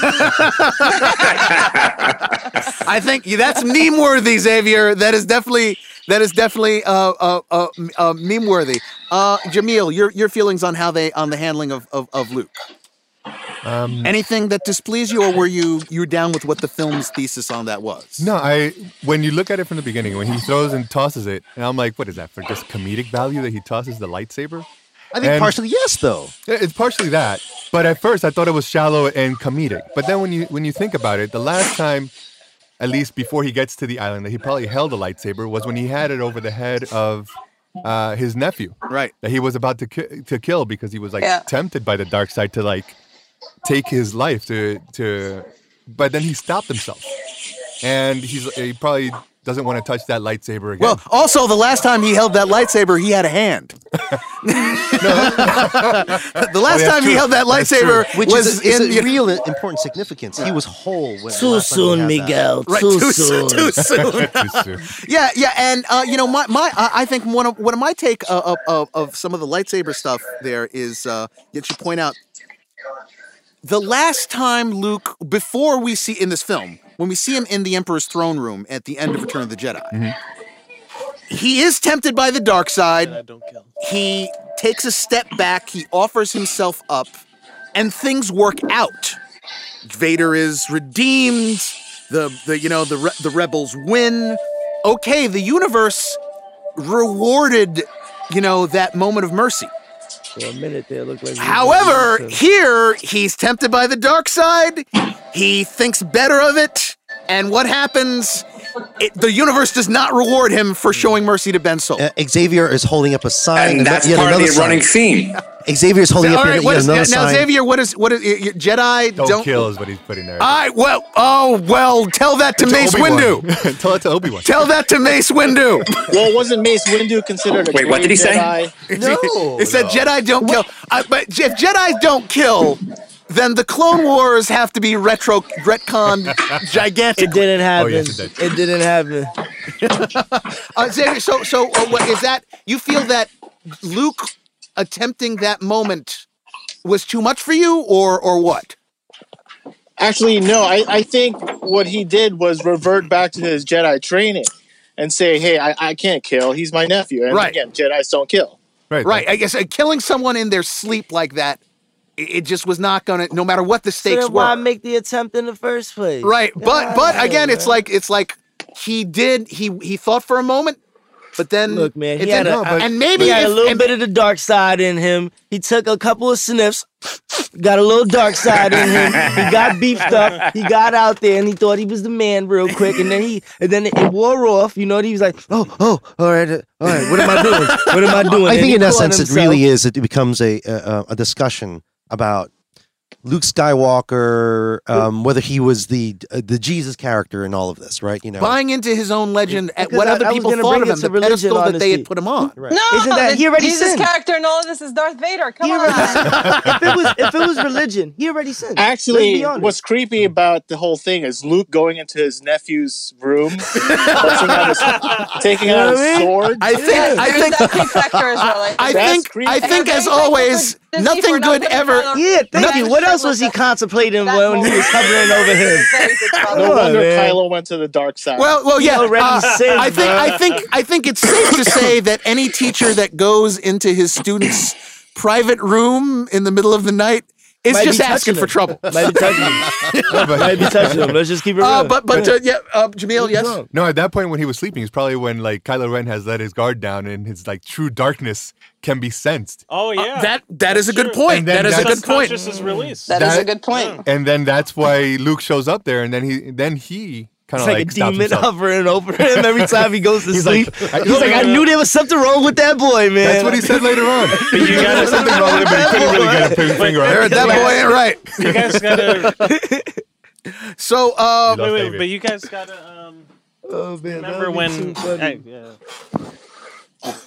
I think that's meme worthy, Xavier. That is definitely that is definitely uh, uh, uh, uh, meme worthy. Uh, Jamil, your your feelings on how they on the handling of of, of Luke. Um, Anything that displeased you, or were you you down with what the film's thesis on that was? No, I when you look at it from the beginning, when he throws and tosses it, and I'm like, what is that for? Just comedic value that he tosses the lightsaber? I think And- partially yes, though. It's partially that, but at first I thought it was shallow and comedic. But then when you when you think about it, the last time, at least before he gets to the island, that he probably held a lightsaber was when he had it over the head of uh, his nephew, Right. that he was about to ki- to kill because he was like Yeah. tempted by the dark side to like take his life to to. But then he stopped himself, and he's he probably doesn't want to touch that lightsaber again. Well, also the last time he held that lightsaber, he had a hand. the last Oh, yeah, time he held that lightsaber Which was is, a, is in a real important significance. He was whole. When, Too last time he soon. Miguel. Right, too, too soon. Too soon. Too soon. Yeah, yeah, and uh, you know, my, my I I think one of one of my take uh, of, of of some of the lightsaber stuff there is uh, you should point out the last time Luke before we see in this film when we see him in the Emperor's throne room at the end of Return of the Jedi. He is tempted by the dark side. I don't kill. He takes a step back. He offers himself up, and things work out. Vader is redeemed. The the you know the re- the rebels win. Okay, the universe rewarded you know that moment of mercy. For a minute there, looked like. However, here he's tempted by the dark side. He thinks better of it, and what happens? It, the universe does not reward him for showing mercy to Ben Solo. Uh, Xavier is holding up a sign. and that's yet part of another the running sign. theme. Xavier is holding All up right, yet what is, now, another sign. Xavier? What is what is y- y- Jedi? Don't, kill is what he's putting there. I well, oh well. Tell that to, Mace Obi-Wan. Windu. Tell it to Obi Wan. Tell that to Mace Windu. Well, wasn't Mace Windu considered a Wait, what did he say? No, It said Jedi don't kill. Uh, but if Jedi don't kill, then the Clone Wars have to be retro retcon gigantic. It didn't happen. yes, it did. didn't happen. Uh, Xavier, so so uh, what is that? You feel that Luke attempting that moment was too much for you, or or what? Actually, no. I, I think what he did was revert back to his Jedi training and say, "Hey, I, I can't kill. He's my nephew." And Right. again, Jedi's don't kill. Right. Right. I guess uh, killing someone in their sleep like that, it, it just was not gonna. No matter what the So stakes then why were. make the attempt in the first place? Right. But Yeah, but yeah, again, it's like it's like he did. He he thought for a moment, but then Look, man, he had didn't- a- and maybe he had a little and- bit of the dark side in him. He took a couple of sniffs, got a little dark side in him. He got beefed up. He got out there and he thought he was the man real quick. And then he and then it wore off. You know, and he was like, oh, oh, all right, uh, all right. What am I doing? What am I doing? I And think he in caught essence, it really is. It becomes a a, a discussion about Luke Skywalker, um, whether he was the uh, the Jesus character in all of this, right? You know, buying into his own legend at what I- other I people gonna thought bring of him, the religion, pedestal that they had put him on. Right. No, Isn't that- he already Jesus sinned. character in all of this is Darth Vader. Come He on. if it was if it was religion, he already sinned. Let's Actually, what's creepy about the whole thing is Luke going into his nephew's room, out his, taking You out what his sword. I think I think that factor as well. I I think. I think as always, Disney for nothing not good ever. Kylo Yeah, thank you. What else was he that- contemplating that when he was moment. hovering over him? Very No problem. Come on, wonder man. Kylo went to the dark side. Well, well, yeah. already uh, sinned, I think, bro. I think, I think it's safe to say that any teacher that goes into his student's private room in the middle of the night is Might just asking touching for trouble. Might be touching him. No, but- Might be touching him. Let's just keep it real. Uh, but, but, uh, yeah, uh, Jamil, yes. wrong? No, at that point when he was sleeping, it's probably when like Kylo Ren has let his guard down and his like true darkness can be sensed. Oh Uh, yeah. that that is a good true. point. That is a good point. Subconscious is released. That is a good point. And then that's why Luke shows up there, and then he then he kind It's of like, like, a demon himself. hovering over him every time he goes to He's sleep. like- I- He's like, I knew there was something wrong with that boy, man. That's what he said later on. you There's gotta, something wrong with him, but he couldn't really get a pin- finger on it. that boy ain't right. you guys gotta So, uh, wait, wait, but you guys gotta um, Oh man, remember when too funny. I- yeah.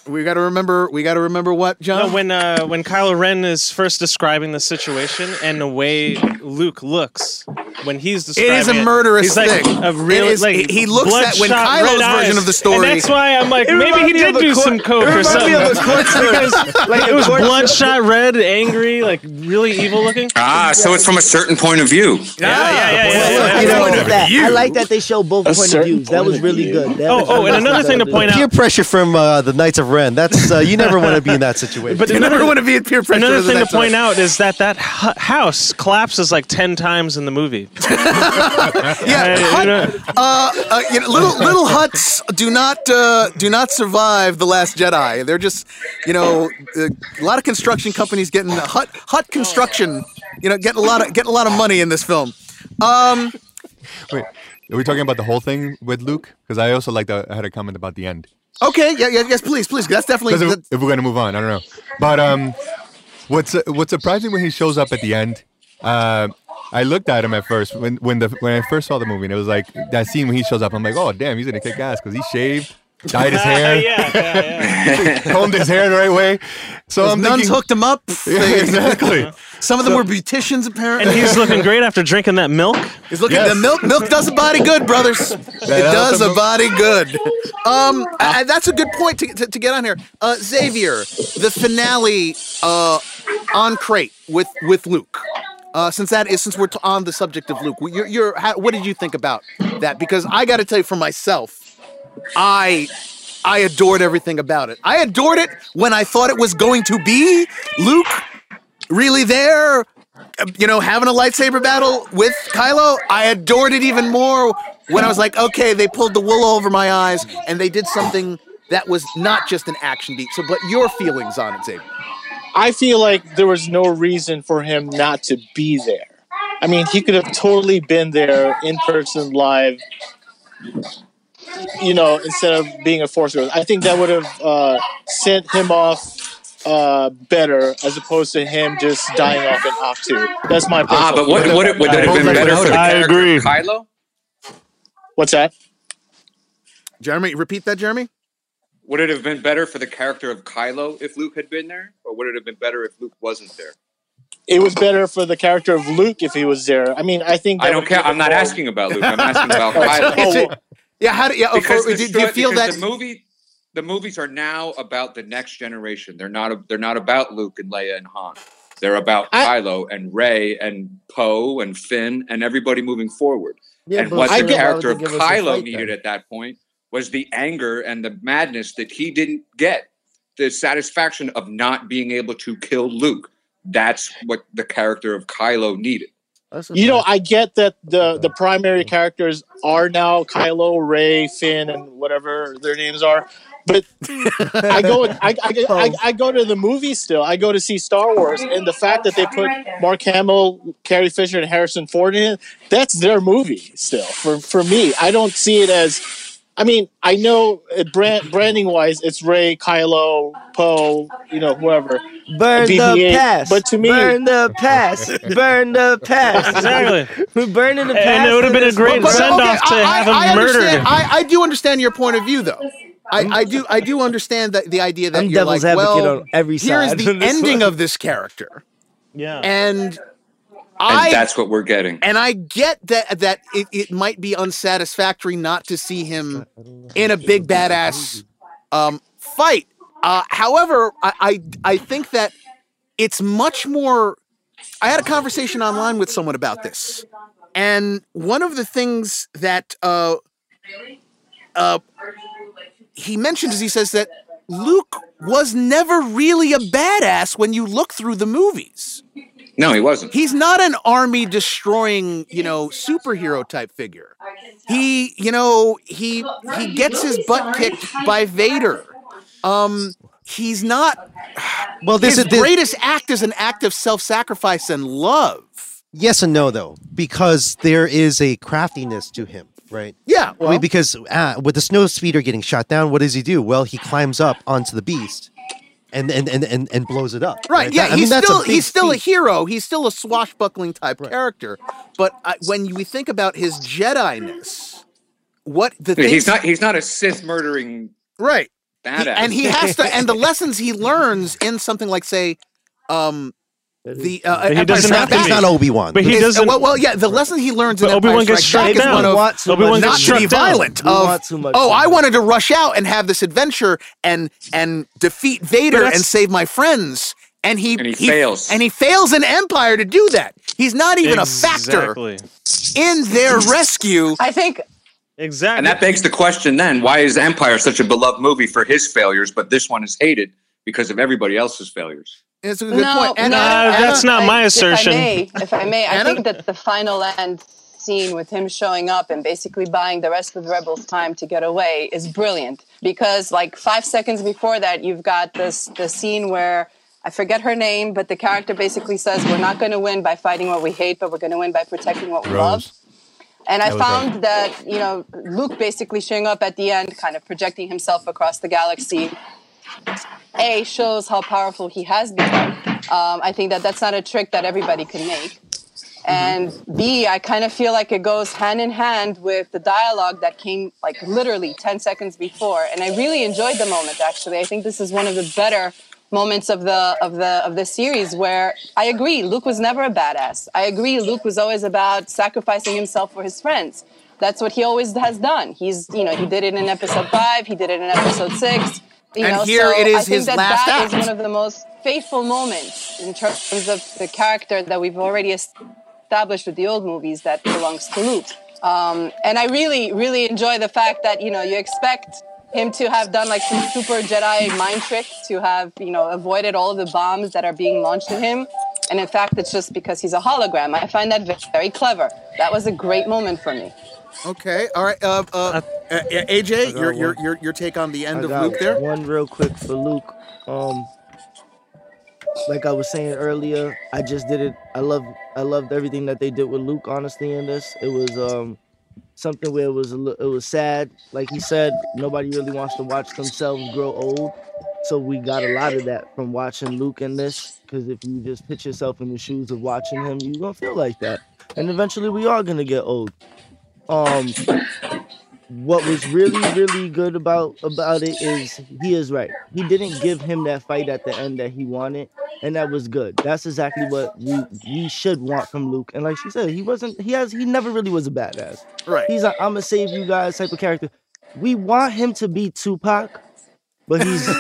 We got to remember. We got to remember what, John. No, when uh, when Kylo Ren is first describing the situation and the way Luke looks, when he's It describing is a murderous he's like thing. a real It is- like he looks at when bloodshot Kylo's red version eyes. of the story- And that's why I'm like It maybe he did do court- some coke it or something. me of a because like it was bloodshot red, angry, like really evil looking. Ah, so it's from a certain point of view. Yeah, yeah, yeah, yeah. yeah, yeah. you know, that. I like that they show both A point of certain views. That was really good. That Oh, oh, and another thing to point out. Peer pressure from uh, the Knights of Ren. That's uh, you never want to be in that situation. But You never want to be in peer pressure. another thing to point exile. out is that that hu- house collapses like ten times in the movie. Yeah, Uh, hut, you know- uh, uh, you know, little little huts do not uh, do not survive the Last Jedi. They're just, you know, uh, a lot of construction companies getting hut hut construction. You know, getting a lot of getting a lot of money in this film. Um, Wait, are we talking about the whole thing with Luke? Because I also like the, I had a comment about the end. Okay, yeah, yeah, yes, please, please. That's definitely. If, if we're gonna move on, I don't know. But um, what's what's surprising when he shows up at the end? Uh, I looked at him at first when when the when I first saw the movie, and it was like that scene when he shows up. I'm like, oh damn, he's gonna kick ass because he shaved, dyed his hair, yeah, yeah, yeah. combed his hair the right way. So Those I'm nuns thinking, hooked him up. Yeah, They- exactly. Some of them were beauticians, apparently. And he's looking great after drinking that milk. He's looking. Yes. The milk, milk does a body good, brothers. it does a milk- body good. Um, I- I- that's a good point to, to, to get on here. Uh, Xavier, the finale uh, on Crait with with Luke. Uh, since that is since we're t- on the subject of Luke, you're, you're how, what did you think about that? Because I got to tell you for myself, I I adored everything about it. I adored it when I thought it was going to be Luke really there, you know, having a lightsaber battle with Kylo. I adored it even more when I was like, okay, they pulled the wool over my eyes and they did something that was not just an action beat. So, but your feelings on it, Xavier? I feel like there was no reason for him not to be there. I mean, he could have totally been there in person, live. You know, instead of being a force ghost, I think that would have uh, sent him off uh, better as opposed to him just dying off in Ahch-To. That's my Ah, but what feeling. would it would it have been better for the without. I agree. of Kylo? What's that? Jeremy, repeat that, Jeremy. Would it have been better for the character of Kylo if Luke had been there, or would it have been better if Luke wasn't there? It was better for the character of Luke if he was there. I mean, I think I don't care. I'm not asking about Luke. I'm asking about Oh, Kylo. Is it- yeah, how do yeah? oh, because for- the do, do you stro- feel that? the movie the movies are now about the next generation they're not they're not about luke and leia and han they're about I- kylo and rey and poe and finn and everybody moving forward Yeah, and but what I the get- character of why would they give us a kylo fight needed then? at that point was the anger and the madness that he didn't get the satisfaction of not being able to kill luke that's what the character of kylo needed That's a You know. I get that the the primary characters are now Kylo, Rey, Finn, and whatever their names are. But I go, I, I, oh. I, I go to the movie still. I go to see Star Wars, and the fact that they put Mark Hamill, Carrie Fisher, and Harrison Ford in it, that's their movie still. For for me, I don't see it as. I mean, I know uh, brand, branding wise, it's Rey, Kylo, Poe, you know, whoever. burn the BB-8, past. but to me- burn the past. burn the past. Exactly. We're burning the past. And it would have been a great motherfucker. send off to have him understand, murdered. I, I do understand your point of view, though. I, I do I do understand that the idea that I'm you're devil's like, well, on every here's the ending one. of this character, Yeah. and and I that's what we're getting and I get that that it, it might be unsatisfactory not to see him in a big badass um, fight. Uh, however, I, I I think that it's much more. I had a conversation online with someone about this, and one of the things that uh, uh, he mentions is he says that Luke was never really a badass when you look through the movies. No he wasn't He's not an army destroying, you know, superhero type figure. He, you know, he he gets his butt kicked by Vader. Um he's not well, this his is this, greatest act is an act of self-sacrifice and love. yes and no though, because there is a craftiness to him, right? Yeah, I mean, because uh, with the snow speeder getting shot down, what does he do? Well, he climbs up onto the beast and and and and, and blows it up. right, yeah, That- I mean, he's still he's still a hero. He's still a swashbuckling type Right. character. But I, when we think about his Jedi-ness, what the he's not he's not a sith murdering right. He- badass and he has to and the lessons he learns in something like say um the uh, he doesn't Strikes have to Back He's not Obi Wan. But he is- doesn't. Well, well, yeah. The lesson he learns in Empire Obi-Wan gets Strikes Back struck is one down. of Obi-Wan much gets not struck to be down. violent. Of want too much oh, I wanted to rush out and have this adventure and and defeat Vader and save my friends. And he, And he fails. and he fails in Empire to do that. He's not even a factor in their rescue. I think Exactly. And that begs the question then why is Empire such a beloved movie for his failures, but this one is hated because of everybody else's failures? It's a good no, point. And no, Nah, Anna- that's not I- my assertion. If I may, if I, may I think that the final end scene with him showing up and basically buying the rest of the rebels time to get away is brilliant because like five seconds before that you've got this the scene where I forget her name, but the character basically says we're not going to win by fighting what we hate, but we're going to win by protecting what we love. And I That was found that, you know, Luke basically showing up at the end, kind of projecting himself across the galaxy, A, shows how powerful he has become. Um, I think that that's not a trick that everybody can make. And B, I kind of feel like it goes hand in hand with the dialogue that came like literally 10 seconds before. And I really enjoyed the moment actually. I think this is one of the better moments of the of the of the series where I agree Luke was never a badass. I agree Luke was always about sacrificing himself for his friends. That's what he always has done. He's you know, he did it in episode 5, he did it in episode 6. You And know, here so it is I think his that last that is act. one of the most faithful moments in terms of the character that we've already established with the old movies that belongs to Luke. Um, and I really, really enjoy the fact that you know you expect him to have done like some super Jedi mind trick to have you know avoided all of the bombs that are being launched at him. And in fact, it's just because he's a hologram. I find that very clever. That was a great moment for me. Okay, all right. Uh, uh, uh, AJ, your, your your your take on the end I of got Luke there? One real quick for Luke. Um, like I was saying earlier, I just did it. I love, I loved everything that they did with Luke. Honestly, in this, it was um something where it was a, li- it was sad. Like he said, nobody really wants to watch themselves grow old. So we got a lot of that from watching Luke in this. Because if you just put yourself in the shoes of watching him, you're gonna feel like that. And eventually, we are gonna get old. Um, what was really really good about about it is he is right. He didn't give him that fight at the end that he wanted and that was good. That's exactly what we we should want from luke. And like she said he wasn't he has he never really was a badass. Right. he's a i'm gonna save you guys type of character. We want him to be tupac but he's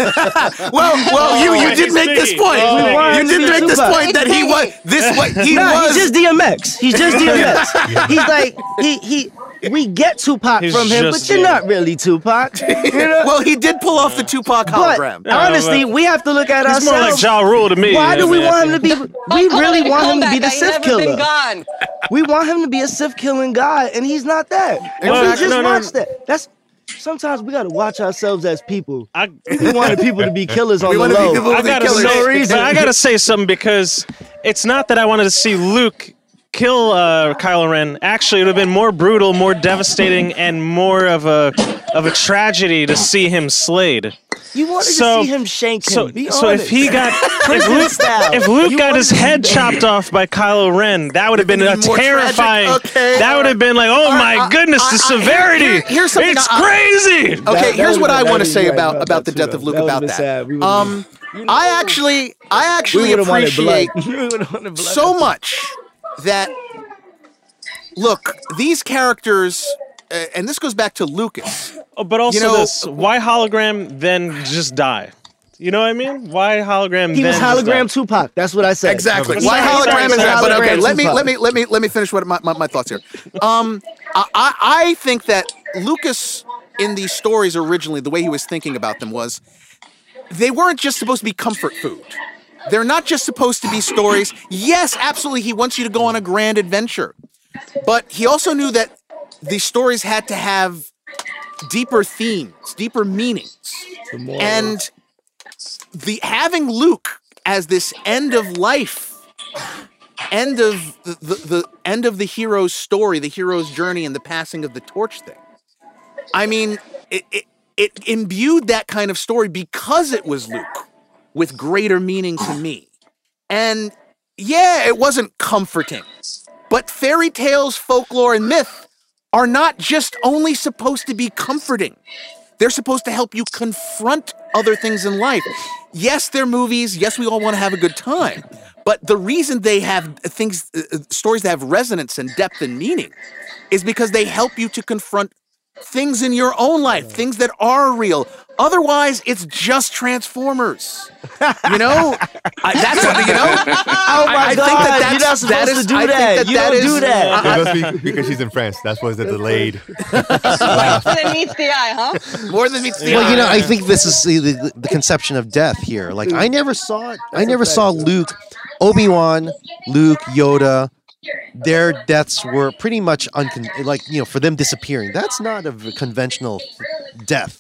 well, well, you you oh, did make this point. Oh, you did yeah. make this point that he was this what he nah, was. he's just DMX. He's just DMX. He's like he he. We get Tupac He's from him, but you're DMX. not really Tupac. You know? well, he did pull off the Tupac But hologram. Yeah, honestly, we have to look at He's more ourselves. like Ja Rule to me. Why do we mean, want him to be? We really want him to be the I Sith killer. We want him to be a Sith killing guy, and he's not that. And Well, we just no, no, watch that. That's sometimes we gotta watch ourselves as people. I, We wanted people to be killers on We the low. I gotta say, No reason. but I gotta say something because it's not that I wanted to see Luke kill uh, Kylo Ren. Actually, it would have been more brutal, more devastating, and more of a of a tragedy to see him slayed. You wanted So- to see him shank him. So, Be so if he got if Luke, style. if Luke You got his head that. chopped off by Kylo Ren, that would have been a Even more tragic. terrifying. Okay. That would have been like, oh my I- goodness, I- the I- here- severity. here- here's something it's I- crazy. Okay, That- here's what would've I want to say right about about about the death too, of Luke about that. been sad. We Um, I actually I actually we would have wanted blood. appreciate We would've wanted blood. so much that look these characters, uh, and this goes back to Lucas. Oh, but also you know- this: why hologram then just die? You know what I mean? Why hologram? He then was just die? hologram Tupac. That's what I said. Exactly. Okay. Why Sorry, hologram sorry, is that? But okay, let me let me let me let me finish what my, my, my thoughts here. Um, I, I I think that Lucas in these stories originally, the way he was thinking about them was they weren't just supposed to be comfort food. They're not just supposed to be stories. Yes, absolutely, he wants you to go on a grand adventure, but he also knew that these stories had to have deeper themes, deeper meanings and the having Luke as this end of life, end of the, the, the end of the hero's story, the hero's journey, and the passing of the torch thing. I mean, it, it it imbued that kind of story because it was Luke with greater meaning to me. And yeah, it wasn't comforting. But fairy tales, folklore, and myth are not just only supposed to be comforting. They're supposed to help you confront other things in life. Yes, they're movies. Yes, we all want to have a good time. But the reason they have things, uh, uh, stories that have resonance and depth and meaning, is because they help you to confront things in your own life, things that are real. Otherwise, it's just Transformers. You know, I, that's what you know. Oh my I, I god! think that that's, You're not supposed that is, to do I that. Think that you that don't is- do that. It must be because she's in France. That's was the delayed. More Than meets the eye, huh? More than meets the eye. Well, you know. I think this is the, the, the conception of death here. Like, I never saw it. I never saw Luke, Obi Wan, Luke, Yoda. Their deaths were pretty much uncon- like you know for them disappearing. That's not a conventional death.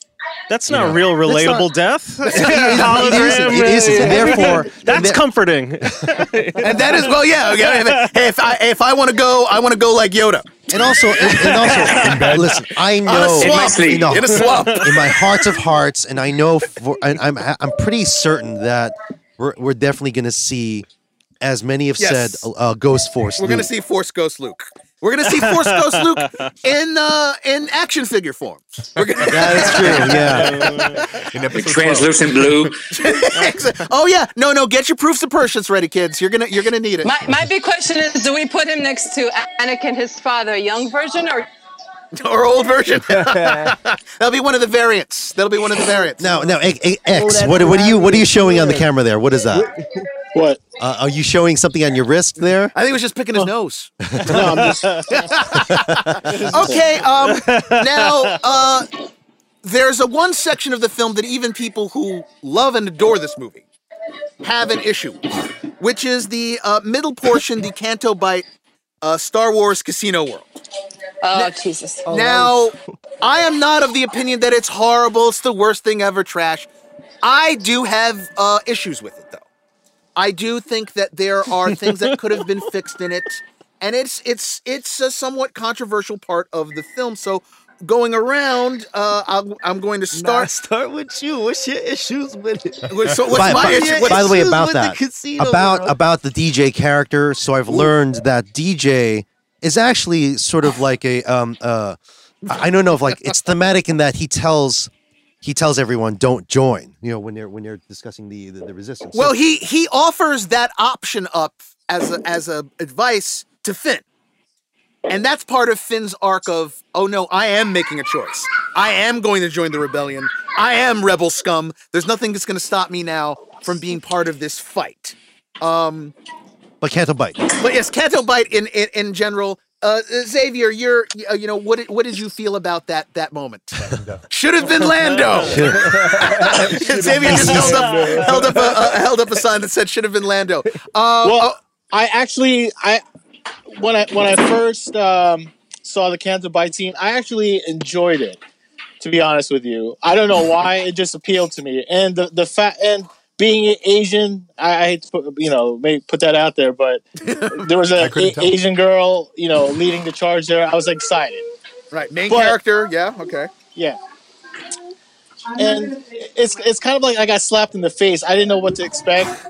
That's not know, real that's relatable not- death. It isn't. It isn't. And therefore, that's and comforting. and that is well, yeah. okay. Hey, if I if I want to go, I want to go like Yoda. And also, and, and also, listen. I know In my sleep. no, In a swamp. in my heart of hearts, and I know, for, and I'm I'm pretty certain that we're we're definitely going to see, as many have Yes. said, uh, Ghost Force. We're gonna see Force Ghost Luke. We're gonna see Force Ghost Luke in uh in action figure form. We're gonna. That's true. Yeah. In episode 12. Translucent blue. oh yeah, no, no. Get your proofs of Persians ready, kids. You're gonna you're gonna need it. My, my big question is do we put him next to Anakin, his father, young version, or or old version. That'll be one of the variants. That'll be one of the variants. Now, now, A- A- X. that What, what are you what are you showing on the camera there? What is that? What? Uh, are you showing something on your wrist there? I think he was just picking his nose. No, I'm just. okay, um, now uh, there's a one section of the film that even people who love and adore this movie have an issue, which is the uh, middle portion, the Canto Bight uh, Star Wars Casino World. oh Jesus? now, I am not of the opinion that it's horrible. It's the worst thing ever. Trash. I do have uh, issues with it, though. I do think that there are things that could have been fixed in it, and it's it's it's a somewhat controversial part of the film. So, going around, uh, I'll, I'm going to Start start. start with you. What's your issues with it? So, what's by, my by- issue? What's- by the way, about with the that, casino about world? about the DJ character. So I've learned that DJ is actually sort of like a um uh, I I don't know if like it's thematic in that he tells he tells everyone don't join. You know when they're when they're discussing the the, the resistance. So- Well, he he offers that option up as a, as a advice to Finn. And that's part of Finn's arc of, oh no, I am making a choice. I am going to join the rebellion. I am rebel scum. There's nothing that's going to stop me now from being part of this fight. Um, but Canto Bight. but yes, Canto Bight in in, in general. Uh, Xavier, you're uh, you know what did, what did you feel about that that moment? Should have been Lando. Xavier just held up held up a uh, held up a sign that said should have been Lando. Uh, Well, I actually, I when I when I first um, saw the Canto Bight scene, I actually enjoyed it. To be honest with you, I don't know why it just appealed to me, and the the fact and being Asian, I, I hate to put you know may put that out there, but there was a, a- Asian girl, you know, leading the charge there. I was excited. right, main but- character. Yeah, okay. Yeah. And it's it's kind of like I got slapped in the face. I didn't know what to expect.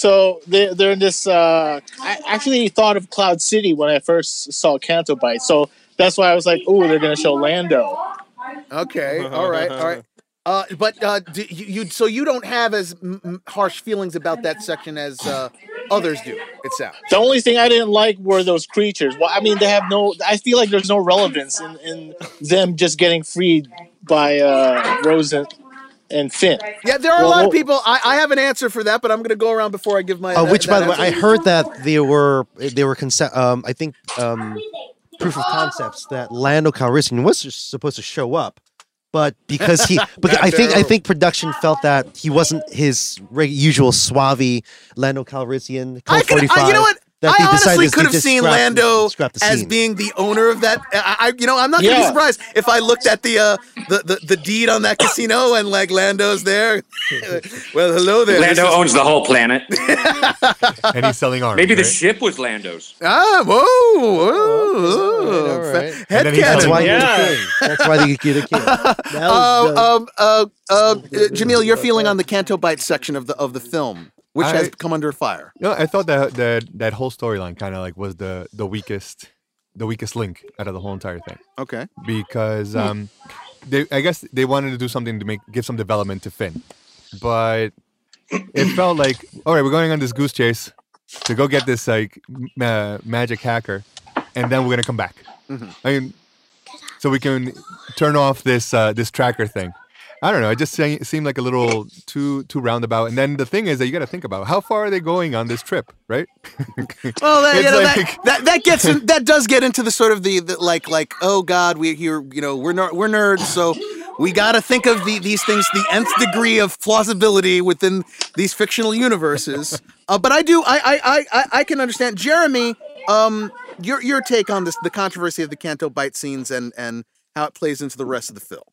So they they're in this. Uh, I actually thought of Cloud City when I first saw Canto Bight. So that's why I was like, "Oh, they're gonna show Lando." Okay, all right, all right. Uh, but uh, do you, you so you don't have as m- m- harsh feelings about that section as uh, others do. It sounds. The only thing I didn't like were those creatures. Well, I mean, they have no. I feel like there's no relevance in, in them just getting freed by uh, Rose and, and Finn. Yeah, there are a lot of people. I, I have an answer for that, but I'm going to go around before I give my. Uh, that- which, by that the way, I heard that they were they were concept. Um, I think um, proof of concepts that Lando Calrissian was supposed to show up, but because he, but I think I think production felt that he wasn't his reg- usual suave Lando Calrissian. I Code could, 45, I, you know what? That I they honestly could have seen scrap- Lando scrap as scene. being the owner of that. I, I you know, I'm not going to be surprised if I looked at the, uh, the the the deed on that casino and like Lando's there. well, hello there. Lando is- owns the whole planet. and he's selling arms. Maybe the right? ship was Lando's. Ah, whoa, whoa, whoa. all right. Head And then he's That's why Yeah. you're the king. That's why they you're the king. That was Uh, the- um, uh, uh, uh, Jamil, your feeling on the Canto Bight section of the of the film, which has come under fire. No, I thought that that that whole storyline kind of like was the the weakest the weakest link out of the whole entire thing Okay. because um, they I guess they wanted to do something to make give some development to Finn, but it felt like all right, we're going on this goose chase to go get this like ma- magic hacker, and then we're gonna come back. I mean, so we can turn off this uh, this tracker thing. I don't know. It just se- seemed like a little too too roundabout. And then the thing is that you got to think about how far are they going on this trip, right? Well, that, you know, like- that, that that gets in, that does get into the sort of the, the like like oh god we here you know we're ner- we're nerds so we got to think of the, these things the nth degree of plausibility within these fictional universes. Uh, but I do I, I I I I can understand Jeremy. Um, your your take on this the controversy of the Canto Bight scenes and and how it plays into the rest of the film.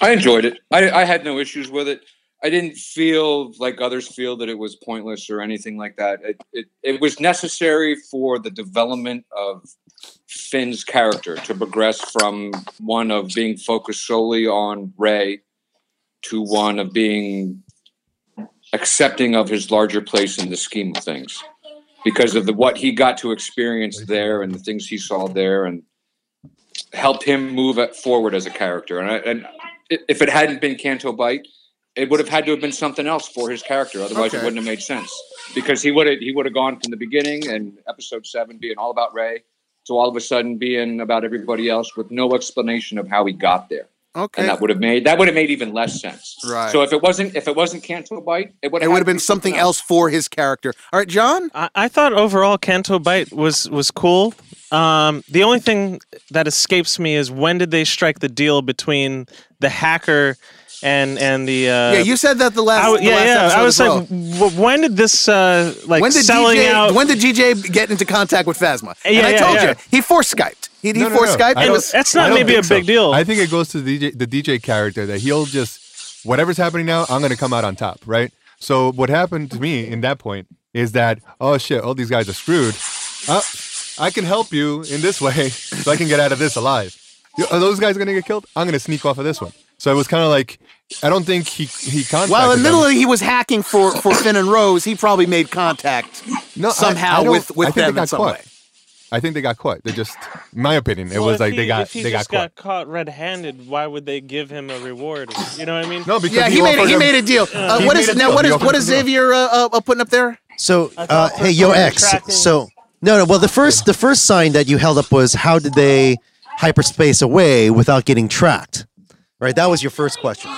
I enjoyed it. I, I had no issues with it. I didn't feel like others feel that it was pointless or anything like that. It, it, it was necessary for the development of Finn's character to progress from one of being focused solely on Rey to one of being accepting of his larger place in the scheme of things because of the what he got to experience there and the things he saw there and helped him move forward as a character. And, I, and if it hadn't been Canto Bight, it would have had to have been something else for his character. Otherwise, Okay. it wouldn't have made sense because he would have he would have gone from the beginning and episode seven being all about Rey to all of a sudden being about everybody else with no explanation of how he got there. Okay. And that would have made that would have made even less sense. Right. So if it wasn't if it wasn't Canto Bight, it would It have would have been something else for his character. All right, John. I, I thought overall Canto Bight was was cool. Um, the only thing that escapes me is when did they strike the deal between the hacker and and the uh, yeah, you said that the last. I w- the yeah, last yeah. I was as like, w- when did this uh, like when did selling DJ, out? When did DJ get into contact with Phasma? and Yeah, I yeah, told yeah. you he force Skyped. He, he No, no, force no. Skyped. I It was That's not maybe a think so. big deal. I think it goes to the DJ, the DJ character that he'll just whatever's happening now, I'm gonna come out on top, right? So what happened to me in that point is that oh shit, all these guys are screwed. Uh, I can help you in this way, so I can get out of this alive. Are those guys gonna get killed? I'm gonna sneak off of this one. So it was kind of like I don't think he he contacted. well, in the them. middle of he was hacking for for Finn and Rose. He probably made contact No, somehow I don't- with with I think them they in some caught. way. I think they got caught. They just, my opinion, it Well, was like he, they got if he they got just caught. got caught red-handed, why would they give him a reward? You know what I mean? No, because Yeah, he made a, he him- made a deal. Uh, He what made is a now? deal. What He is offered what him is a deal. Xavier uh, uh, uh, putting up there? So, uh, hey, first Yo they were X. So, no, no. Well, the first, the first sign that you held up was how did they hyperspace away without getting tracked? Right. That was your first question.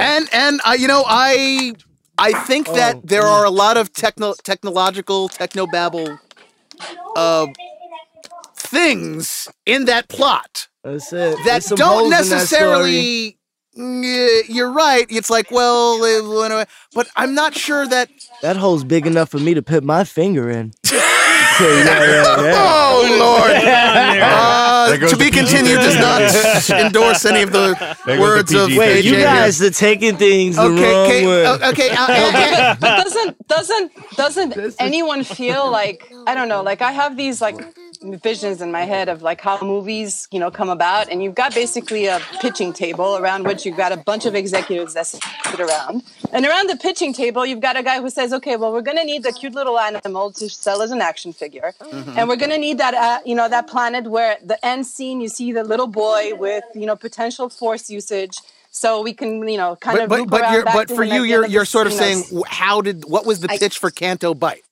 And and uh, you know I I think that there are a lot of techno technological technobabble uh, things in that plot That's it. that don't that necessarily. Mm, You're right. It's like, well, but I'm not sure that. That hole's big enough for me to put my finger in. So, yeah, yeah, yeah. Oh Lord! Uh, to be continued does not endorse any of the There goes the words of PG. Wait, AJ you guys are taking things the Okay, wrong okay, way. okay. uh, uh, but doesn't doesn't doesn't anyone feel like I don't know like I have these like visions in my head of like how movies you know come about and you've got basically a pitching table around which you've got a bunch of executives that sit around and around the pitching table you've got a guy who says okay well we're going to need the cute little animal to sell as an action figure and we're going to need that uh, you know that planet where the end scene you see the little boy with you know potential force usage so we can you know kind but of but loop but, around you're, back but for you, you're you're sort of saying how did what was the I- pitch for Canto Bight?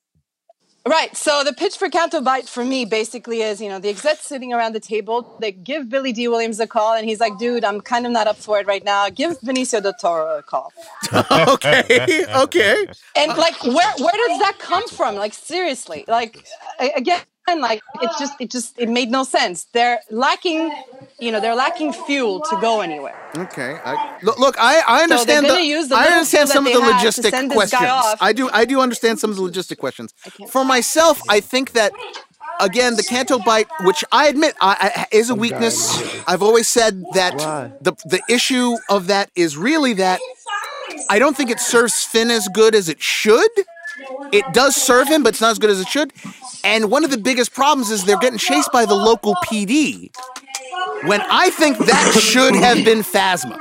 Right. So the pitch for Canto Bight for me basically is, you know, the execs sitting around the table, they give Billy Dee Williams a call, and he's like, dude, I'm kind of not up for it right now. Give Benicio del Toro a call. okay, okay. And like, where where does that come from? Like, seriously, like a- again, like it's just it just it made no sense. They're lacking, you know, they're lacking fuel to go anywhere. Okay. I, look, look, I, I understand. gonna the, use the I understand some of the they have to logistic send this guy questions. I do. I do understand some of the logistic questions. For myself, I think that again, the Canto Bight, which I admit I, I, is a weakness. I've always said that Why? the the issue of that is really that I don't think it serves Finn as good as it should. It does serve him, but it's not as good as it should. And one of the biggest problems is they're getting chased by the local PD. When I think that should have been Phasma.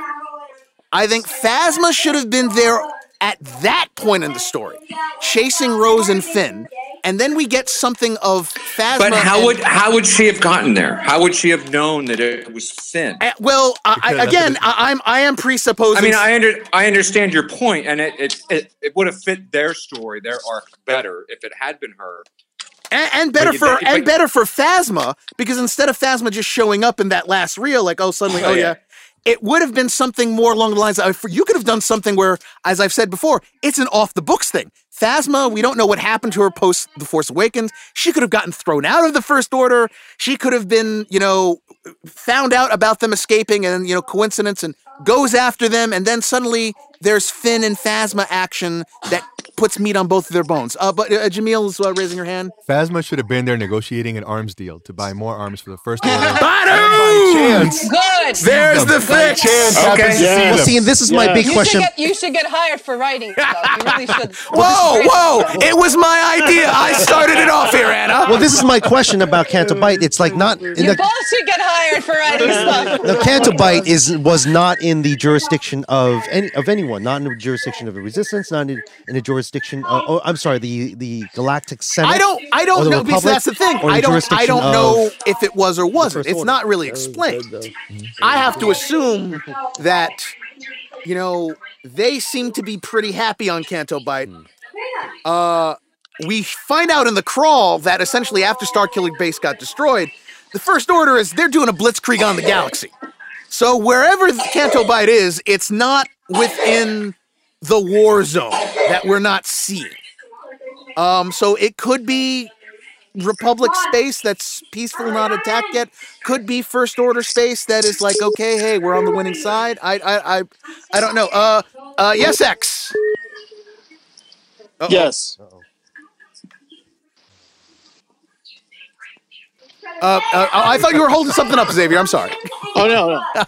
I think Phasma should have been there at that point in the story, chasing Rose and Finn, and then we get something of Phasma. But how and- would how would she have gotten there? How would she have known that it was Finn? Uh, well, I, I, again, I, I'm I am presupposing. I mean, I under I understand your point, and it it, it, it would have fit their story, their arc better if it had been her. and, and better But- for but- and better for Phasma because instead of Phasma just showing up in that last reel, like oh suddenly oh Oh, yeah. It would have been something more along the lines of you could have done something where, as I've said before, it's an off the books thing. Phasma, we don't know what happened to her post The Force Awakens. She could have gotten thrown out of the First Order. She could have been, you know, found out about them escaping and, you know, coincidence and goes after them. And then suddenly there's Finn and Phasma action that puts meat on both of their bones. Uh, but uh, Jamil's uh, raising her hand. Phasma should have been there negotiating an arms deal to buy more arms for the first order. Badu! chance. Good. There's the fix. chance Okay. happens to Yeah. see Well, Well, them. see, and this is my Yeah. big You question. should, get, you should get hired for writing stuff. You really should. Whoa, whoa! It was my idea. I started it off here, Anna. Well, this is my question about Canto Bight. It's like not in You the both should get hired for writing stuff. the Canto Bight is was not in the jurisdiction of any of anyone, not in the jurisdiction of the Resistance, not in, in the jurisdiction. Of, oh, I'm sorry, the the Galactic Senate. I don't. I don't the know because Republic, that's the thing. the I don't. I don't know if it was or wasn't. It's not really explained. good, though. I have to assume that you know they seem to be pretty happy on Canto Bight. Uh, we find out in the crawl that essentially after Starkiller Base got destroyed, the First Order is they're doing a blitzkrieg on the galaxy. So wherever the Canto Bight is, it's not within the war zone that we're not seeing. Um, so it could be Republic space that's peaceful, not attacked yet. Could be First Order space that is like, okay, hey, we're on the winning side. I, I, I, I don't know. Uh, uh, yes, X. Uh-oh. Yes. Uh, uh, I thought you were holding something up, Xavier. I'm sorry. Oh no, no.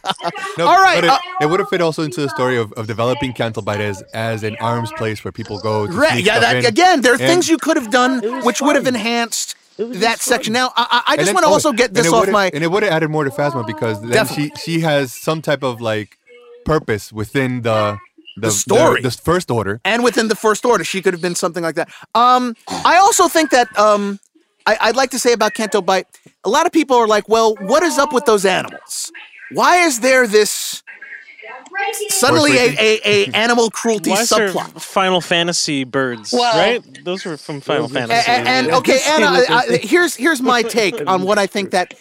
No, All right, But it, uh, it would have fit also into the story of, of developing Canto Bight as, as an arms place where people go. To Right. Yeah. That, again, there are things you could have done It was which would have enhanced that section. Now, I, I I just then- want to oh, also get this off my. And it would have added more to Phasma because then Definitely. she she has some type of like purpose within the the, story. the, first order. and within the first order, she could have been something like that. Um, I also think that um, I, I'd like to say about Canto Bight. A lot of people are like, "Well, what is up with those animals? Why is there this suddenly a, a, a animal cruelty Why is there subplot?" Final Fantasy birds, Well- right? Those were from Final Fantasy. A- a- and okay, Anna, I, uh, uh, here's here's my take on what I think that.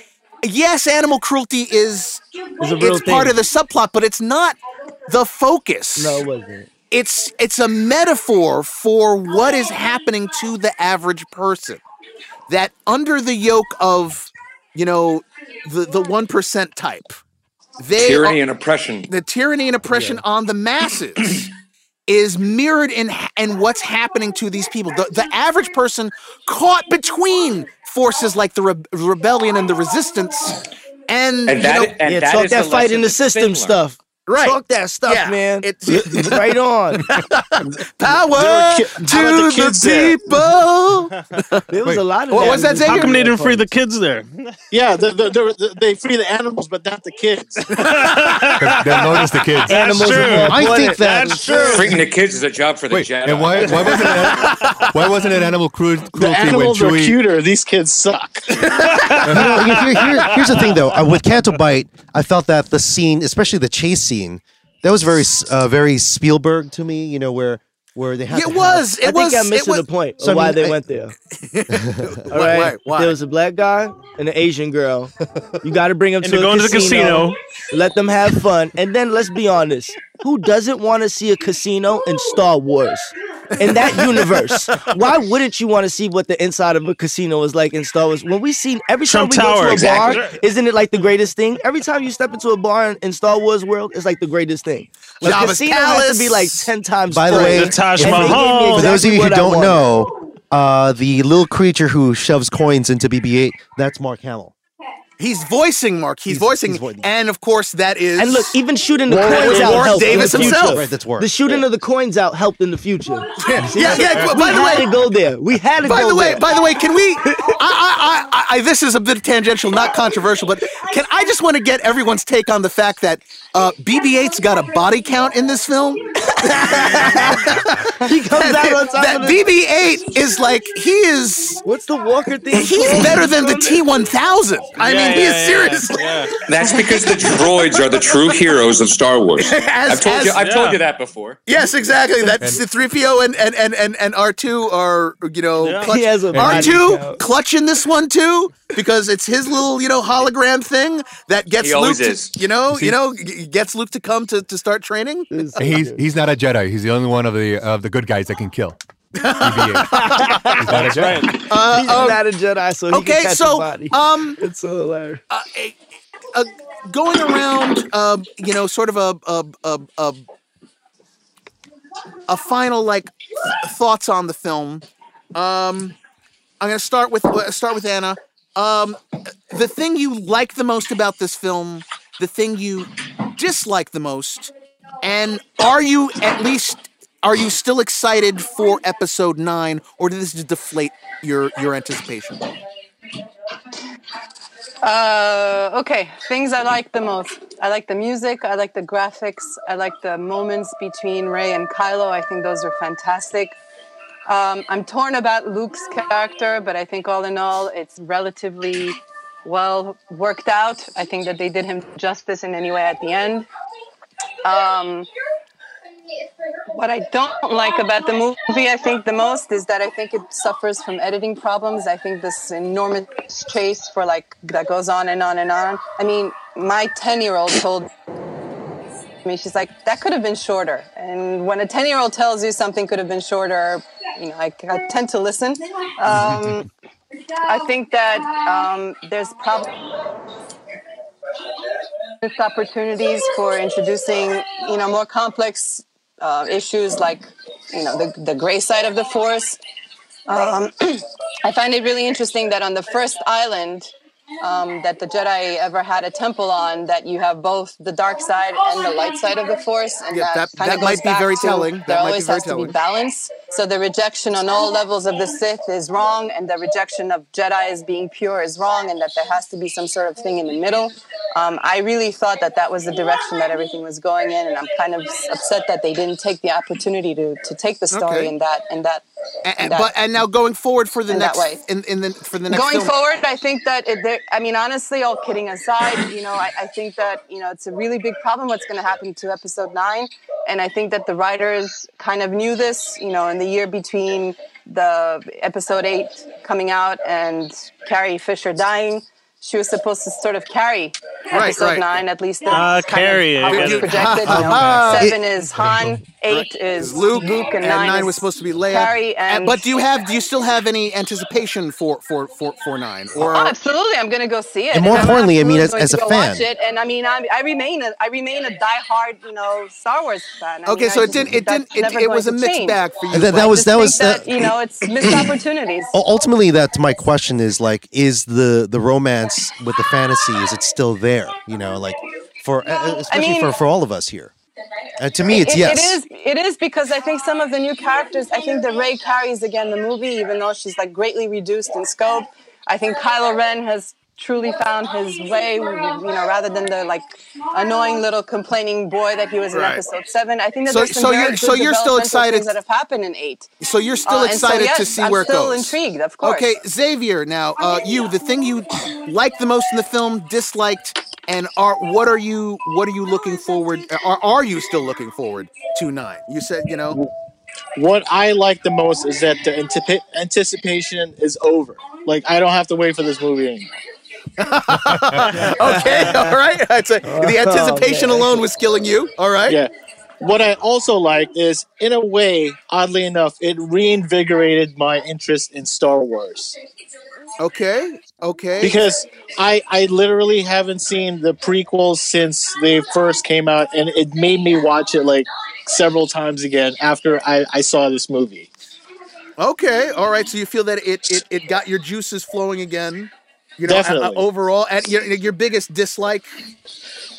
Yes, animal cruelty is It's it's part thing. of the subplot, but it's not the focus. No, it wasn't. it's it's a metaphor for what is happening to the average person that under the yoke of you know the the 1% type they Tyranny are- and oppression. the tyranny and oppression on the masses is mirrored in in what's happening to these people the, the average person caught between forces like the re- rebellion and the resistance and, And you that, know, and yeah, that talk that the fight in the system Finn learned. stuff. Right. Talk that stuff, Yeah, man. it's- right on. power ki- to the the, kids there? people There was Wait, a lot of what was that, in this How come they didn't free the kids there? Yeah, the, the, the, they free the animals, but not the kids. 'Cause They'll notice the kids. Animals true. I think that That's true. Freeing the kids is a job for the Wait, Jedi. and why, why wasn't it why wasn't it animal cru- The cruelty when animals are Chewie? cuter. These kids suck. you know, here- here- here's the thing, though. Uh, with Canto Bight, I felt that the scene, especially the chase scene, that was very, uh, very Spielberg to me. You know, where where they had It to have- was. It I was. think I'm it missing was- the point So, I of why mean, they I- went there. All right? Why- why- why? there was a black guy and an Asian girl. You got to bring them to to a go into the casino, casino. Let them have fun, and then let's be honest: who doesn't want to see a casino in Star Wars? In that universe, why wouldn't you want to see what the inside of a casino is like in Star Wars? When we see every time Trump we go to a exactly. bar, isn't it like the greatest thing? Every time you step into a bar in, in Star Wars world, it's like the greatest thing. A Jabba's casino has palace. to be like ten times. By the way, The Taj And they gave me Mahal. For those of you who don't know, uh, the little creature who shoves coins into BB-8, that's Mark Hamill. He's voicing Mark. He's, He's- voicing, he's voicing. and of course that is. And look, even shooting the Warwick- coins out Warwick helped Davis in the himself. future. Right, that's Warwick. The shooting of the coins out helped in the future. yeah, yeah. we By the had way, to go there. We had to by go the way, there. by the way, can we? I, I, I, I, I, this is a bit tangential, not controversial, but can I just want to get everyone's take on the fact that uh, BB-8's got a body count in this film? he comes out on top that of the. BB-8 is like he is. What's the Walker thing? He's called? better than the T1000. I Yeah, mean, he yeah, is yeah, seriously. yeah. That's because the droids are the true heroes of Star Wars. As- I've told you. I've told you that before. Yes, exactly. That's the 3PO and and and and, and R2 are you know Yeah. clutch, He has a body R2 clutching this one too because it's his little you know hologram thing that gets He Luke to, is. you know you know gets Luke to come to, to start training. He's he's not a Jedi. He's the only one of the of the good guys that can kill. He's not a Jedi. Right. He's not a Jedi, so he Uh, Okay, can catch so body. um it's so hilarious. uh, a- uh, going around, uh, you know, sort of a a, a a a final like thoughts on the film. Um, I'm gonna start with uh, start with Anna. Um, the thing you like the most about this film, the thing you dislike the most, and are you at least are you still excited for episode nine, or did this deflate your your anticipation? Uh, okay, things I like the most. I like the music. I like the graphics. I like the moments between Rey and Kylo. I think those are fantastic. Um, I'm torn about Luke's character, but I think all in all, it's relatively well worked out. I think that they did him justice in any way at the end. Um, what I don't like about the movie, I think the most, is that I think it suffers from editing problems. I think this enormous chase for like that goes on and on and on. I mean, my ten-year-old told me she's like that could have been shorter. And when a ten-year-old tells you something could have been shorter, you know, I, I tend to listen. Um, I think that um, there's probably opportunities for introducing, you know, more complex uh, issues like, you know, the, the gray side of the force. Um, I find it really interesting that on the first island um, that the Jedi ever had a temple on, that you have both the dark side and the light side of the force, and Yeah, that, that- that might be very telling. That There might be always very has to be balance. So the rejection on all levels of the Sith is wrong, and the rejection of Jedi as being pure is wrong, and that there has to be some sort of thing in the middle. Um, I really thought that that was the direction that everything was going in, and I'm kind of upset that they didn't take the opportunity to, to take the story Okay. in that in that. And, that but and now going forward for the next in, in the for the next Going film, forward, I think that it, there, I mean, honestly, all kidding aside, you know, I, I think that you know it's a really big problem what's going to happen to episode nine, and I think that the writers kind of knew this, you know, in the year between the episode eight coming out and Carrie Fisher dying. She was supposed to sort of carry Right, episode right. nine, at least. That's Ah, of carry it. it was You- projected. You know, seven is Han, eight is Luke, Luke, and, and nine is was supposed to be Leia. Carrie, And- and but do you have do you still have any anticipation for for for, for nine or Oh, absolutely, I'm going to go see it. And more I'm importantly, I mean, absolutely as- going as to a go fan. watch it. and I mean, I, I remain a, I remain a diehard, you know, Star Wars fan. I okay? mean, so it didn't it didn't it, it was a mixed change. bag for you. That- that was- that was the- that, you know, it's missed opportunities. Ultimately that's my question is like is the the romance with the fantasy is it still there you know like for uh, especially mean- for for all of us here uh, to me it's It- yes It is. It is because I think some of the new characters. I think that Rey carries again the movie, even though she's like greatly reduced in scope. I think Kylo Ren has truly found his way. You know, rather than the like annoying little complaining boy that he was in Right. episode seven. I think that So- there's some so very you're- so you're still excited- that have happened in eight. so you're still Uh, and so, excited to yes, see I'm where it still goes. intrigued, of course. Okay, Xavier. Now, uh, you the thing you liked the most in the film, disliked, and are what are you what are you looking forward? Are are you still looking forward to nine? You said you know. What I like the most is that the antipi- anticipation is over. Like I don't have to wait for this movie anymore. Okay, all right. I'd say the oh, anticipation man. alone was killing you. All right. Yeah. What I also like is, in a way, oddly enough, it reinvigorated my interest in Star Wars Okay. Okay. because I I literally haven't seen the prequels since they first came out, and it made me watch it like several times again after I, I saw this movie. Okay, all right. So you feel that it it, it got your juices flowing again. You know, uh, Definitely. overall, and your your biggest dislike.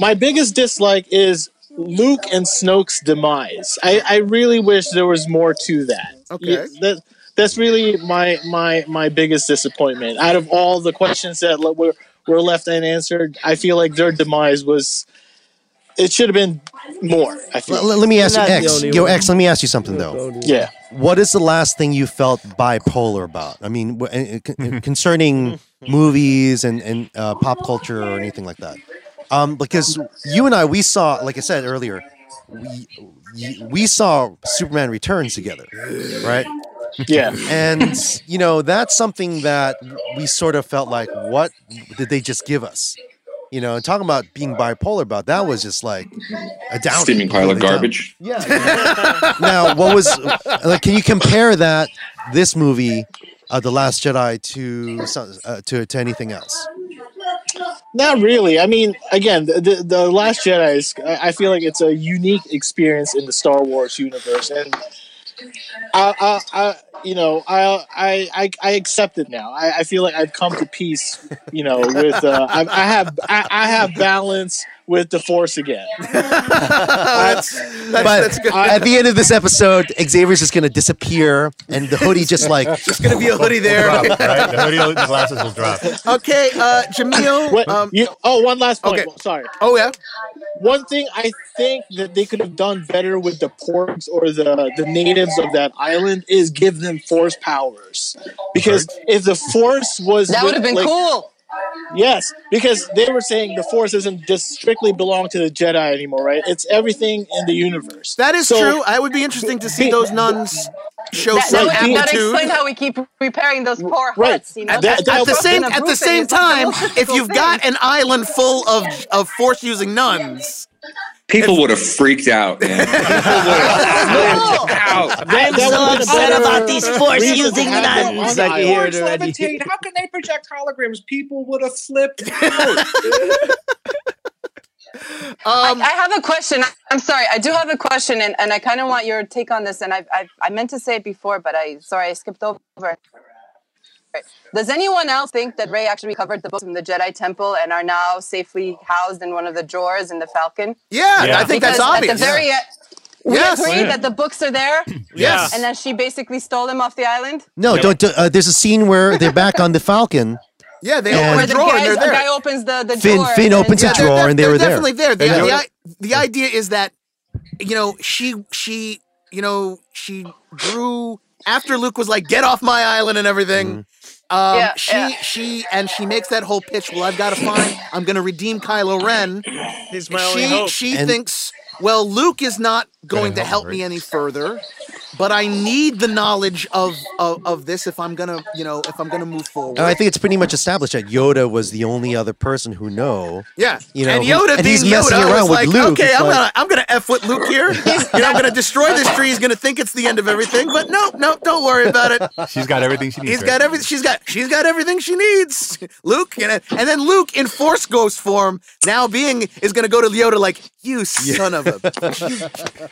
My biggest dislike is Luke and Snoke's demise. I, I really wish there was more to that. Okay. Yeah, that that's really my my my biggest disappointment. Out of all the questions that were were left unanswered, I feel like their demise was it should have been more. I feel. L- let me ask you, You're not the X. only Yo, one. X. Let me ask you something though. yeah. What is the last thing you felt bipolar about? I mean, w- con- concerning movies and and uh, pop culture or anything like that. Um, because you and I, we saw, like I said earlier, we we saw Superman Returns together, right? Yeah. And you know, that's something that we sort of felt like, what did they just give us? You know, and talking about being bipolar about that was just like a down Steaming pile of garbage. Yeah. now, what was like? Can you compare that this movie, uh, The Last Jedi, to uh, to to anything else? Not really. I mean, again, the, the, Last Jedi is. I feel like it's a unique experience in the Star Wars universe, and I, I, I you know, I, I, I, I accept it now. I, I feel like I've come to peace. You know, with uh, I, I have, I, I have balance with the Force again. that's, that's, but that's good. at the end of this episode, Xavier's just gonna disappear, and the hoodie just like There's gonna be a hoodie there. Drop, right? The hoodie, the glasses will drop. okay, uh, Jamil. What, Um, you, oh, one last point. okay. Sorry. oh yeah. One thing I think that they could have done better with the porgs or the the natives of that island is give them force powers. Because if the force was That would have been like- cool. Yes, because they were saying the force doesn't just strictly belong to the Jedi anymore, right? It's everything in the universe. That is So- true. I would be interesting to see those nuns show That, some that, would, that aptitude. explain how we keep repairing those poor Right. huts. You know, At, That- at the same at the same is like the time, if you've thing. got an island full of of force using nuns, People would have freaked out, man. People would have flipped out. That, that so upset about these force using nuns. on the I can hear it already. Levitate, how can they project holograms? People would have flipped out. um, I have a question. I'm sorry. I do have a question, and, and I kind of want your take on this. And I, I I meant to say it before, but I sorry I skipped over. Does anyone else think that Rey actually recovered the books from the Jedi Temple and are now safely housed in one of the drawers in the Falcon? yeah, Yeah. I think that's Because obvious. At the very end, we Yes. agree Yeah. that the books are there, yes. and then she basically stole them off the island. no, don't. Uh, there's a scene where they're back on the Falcon. Yeah, they And- open the the, drawer guys, and they're the there. guy opens the, the Finn- drawer. Finn and then- opens yeah, a they're drawer def- and they they're were there. definitely there. The, the, the idea is that you know she she you know she drew after Luke was like get off my island and everything. Um, Yeah, she yeah. she and she makes that whole pitch. Well, I've got to find. I'm going to redeem Kylo Ren. He's my only she hope. she And- thinks well luke is not going to help help me any further but i need the knowledge of, of of this if i'm gonna you know if i'm gonna move forward I think it's pretty much established that Yoda was the only other person who know. yeah you know, and who- yoda and being he's messing yoda around was with like Luke. okay It's i'm like- gonna i'm gonna f with luke here you know i'm gonna destroy this tree he's gonna think it's the end of everything but no no don't worry about it She's got everything she needs. He's right? got everything. She's got. She's got everything she needs. Luke, and, and then Luke in Force Ghost form, now being is going to go to Yoda like, "You son of a,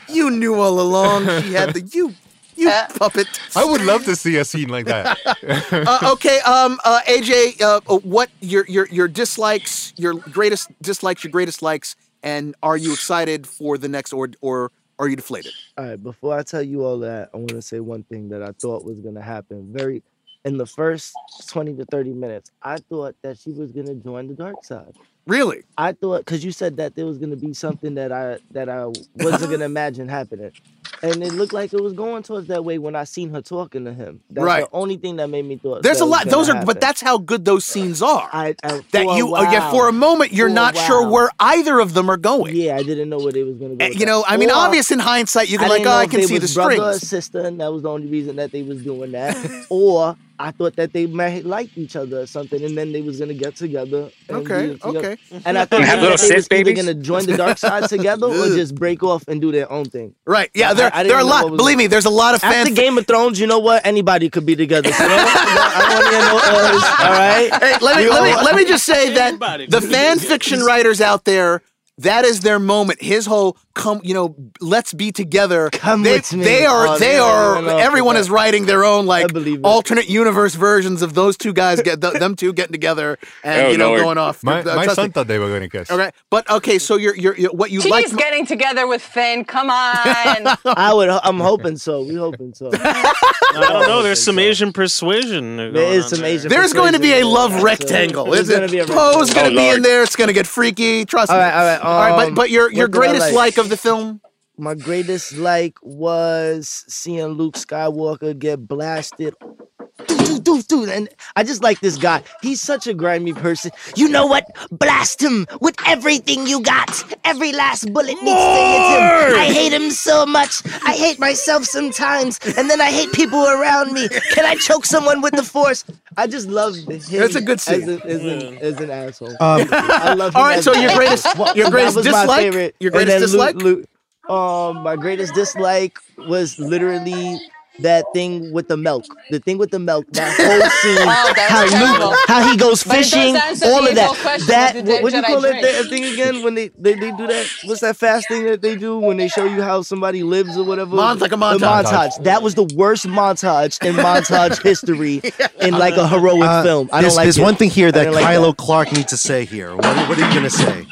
you, you knew all along. She had the you, you Uh, puppet." I would love to see a scene like that. Uh, okay, um, uh, AJ, uh, what your your your dislikes, your greatest dislikes, your greatest likes, and are you excited for the next, or or are you deflated? All right, before I tell you all that, I want to say one thing that I thought was going to happen. Very in the first 20 to 30 minutes, I thought that she was going to join the dark side. Really? I thought cuz you said that there was going to be something that I that I wasn't going to imagine happening. And it looked like it was going towards that way when I seen her talking to him. That's Right. the only thing that made me thought There's a lot. Those are, happen. but that's how good those scenes are. I, I that you, uh, yeah, for a moment, you're For not sure where either of them are going. Yeah, I didn't know where they was going to go. You know, that. I mean, Or- obvious in hindsight, you can like, oh, I can see the was brother or sister, and that was the only reason that they was doing that. or I thought that they might like each other or something, and then they was gonna get together. and Okay, be together. okay. And I thought Have that little they was Sith either gonna join the dark side together or just break off and do their own thing. Right? Yeah, I- there, I didn't there are a lot. what was- Believe me, there's a lot of fan. After Game of Thrones, you know what? Anybody could be together. So I want to hear no others. All right. Hey, let me let me let me just say that the fan fiction writers out there, that is their moment. His whole come, you know, let's be together. Come they, with me. They are. Oh, they yeah, are. everyone is writing their own like believe it. alternate universe versions of those two guys get th- them two getting together and Oh, you know Lord. going off. My, Uh, my son me. thought they were going to kiss. Okay, but okay, so you're you're, you're what you She's like. getting together with Finn. Come on. I would. I'm hoping so. We hoping so. I don't know. There's some Asian persuasion. There going is on some there. Asian. There's going to be a love rectangle. There's Is it? gonna be a Poe's going to Oh, be in there. It's going to get freaky. Trust me. all right. all right, but um, but your your what did I greatest like of the film. My greatest like was seeing Luke Skywalker get blasted. Doo, doo, doo, doo. And I just like this guy. He's such a grimy person. You know what? Blast him with everything you got. Every last bullet needs to hit him. I hate him so much. I hate myself sometimes. And then I hate people around me. Can I choke someone with the force? I just love him That's a good as, a, as, an, as an asshole. Um, I love him All right, so your greatest your that greatest was my dislike. favorite. Your greatest then Luke- dislike. Luke- um, my greatest dislike was literally that thing with the milk. The thing with the milk. That whole scene. Oh, how. Luke, how he goes But it does fishing. All of that. That what did what, what do you call drink? that, that thing again when they, they they do that? What's that fast thing that they do when they show you how somebody lives or whatever? Mon- like a The montage. montage. That was the worst montage in montage history in like a heroic uh, film. I there's don't like there's it. one thing here that didn't like Kylo Clark needs to say here. What, what are you going to say?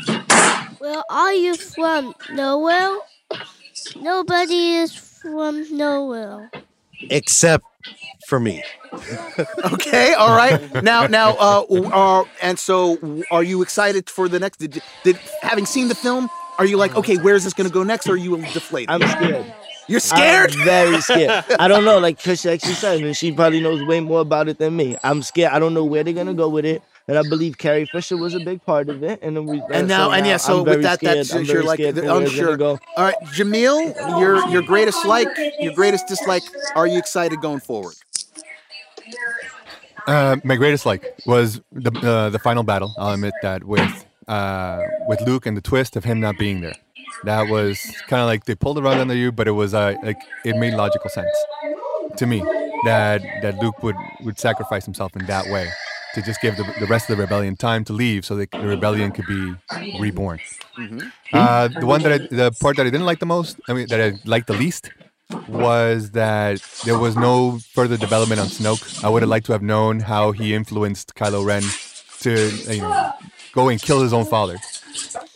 Where are you from? Nowhere? Nobody is from nowhere. Except for me. Okay, all right. Now, now, uh, uh, and so, are you excited for the next? Did, did having seen the film, are you like, okay, where's this going to go next? Or are you deflated? I'm scared. You're scared. I'm very scared. I don't know, like Chris actually said, and she probably knows way more about it than me. I'm scared. I don't know where they're gonna go with it, and I believe Carrie Fisher was a big part of it. And then we, and now, and yeah, so I'm with very that, scared. that's I'm you're like scared for where it's unsure. go. All right, Jamil, your your greatest like, your greatest dislike. Are you excited going forward? Uh, my greatest like was the uh, the final battle. I'll admit that with uh, with Luke and the twist of him not being there. That was kind of like they pulled the rug under you, but it was uh, like it made logical sense to me that that Luke would would sacrifice himself in that way to just give the, the rest of the rebellion time to leave, so that the rebellion could be reborn. Uh, the one that I, the part that I didn't like the most, I mean that I liked the least, was that there was no further development on Snoke. I would have liked to have known how he influenced Kylo Ren to you know go and kill his own father.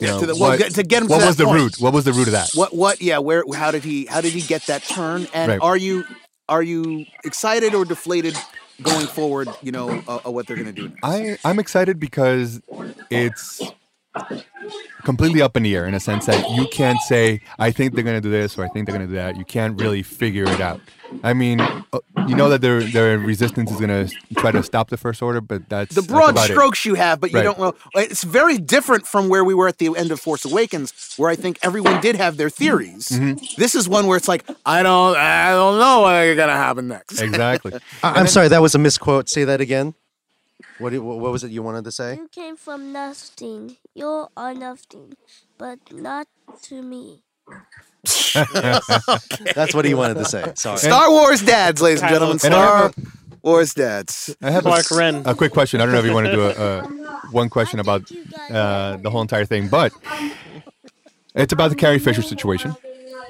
You know, to the- well, what, get- to get him to what that was the point. root? What was the root of that? What what? Yeah, where? How did he? How did he get that turn? And Right. are you are you excited or deflated going forward? You know, uh, uh, what they're going to do. Next? I I'm excited because it's completely up in the air in a sense that you can't say I think they're gonna do this or I think they're gonna do that. You can't really figure it out. I mean, uh, you know that their their resistance is gonna try to stop the first order, but that's the that's broad about it. strokes you have, but you Right. don't know. It's very different from where we were at the end of Force Awakens, where I think everyone did have their theories. Mm-hmm. This is one where it's like I don't, I don't know what's gonna happen next. Exactly. I- I'm sorry, that was a misquote. Say that again. What, do- what was it you wanted to say? You came from nothing. You are nothing, but not to me. That's what he wanted to say. Sorry. Star Wars dads, ladies and gentlemen. Star Wars dads. I have a, Clark Wren. a quick question. I don't know if you want to do a, a one question about uh, the whole entire thing, but it's about the Carrie Fisher situation.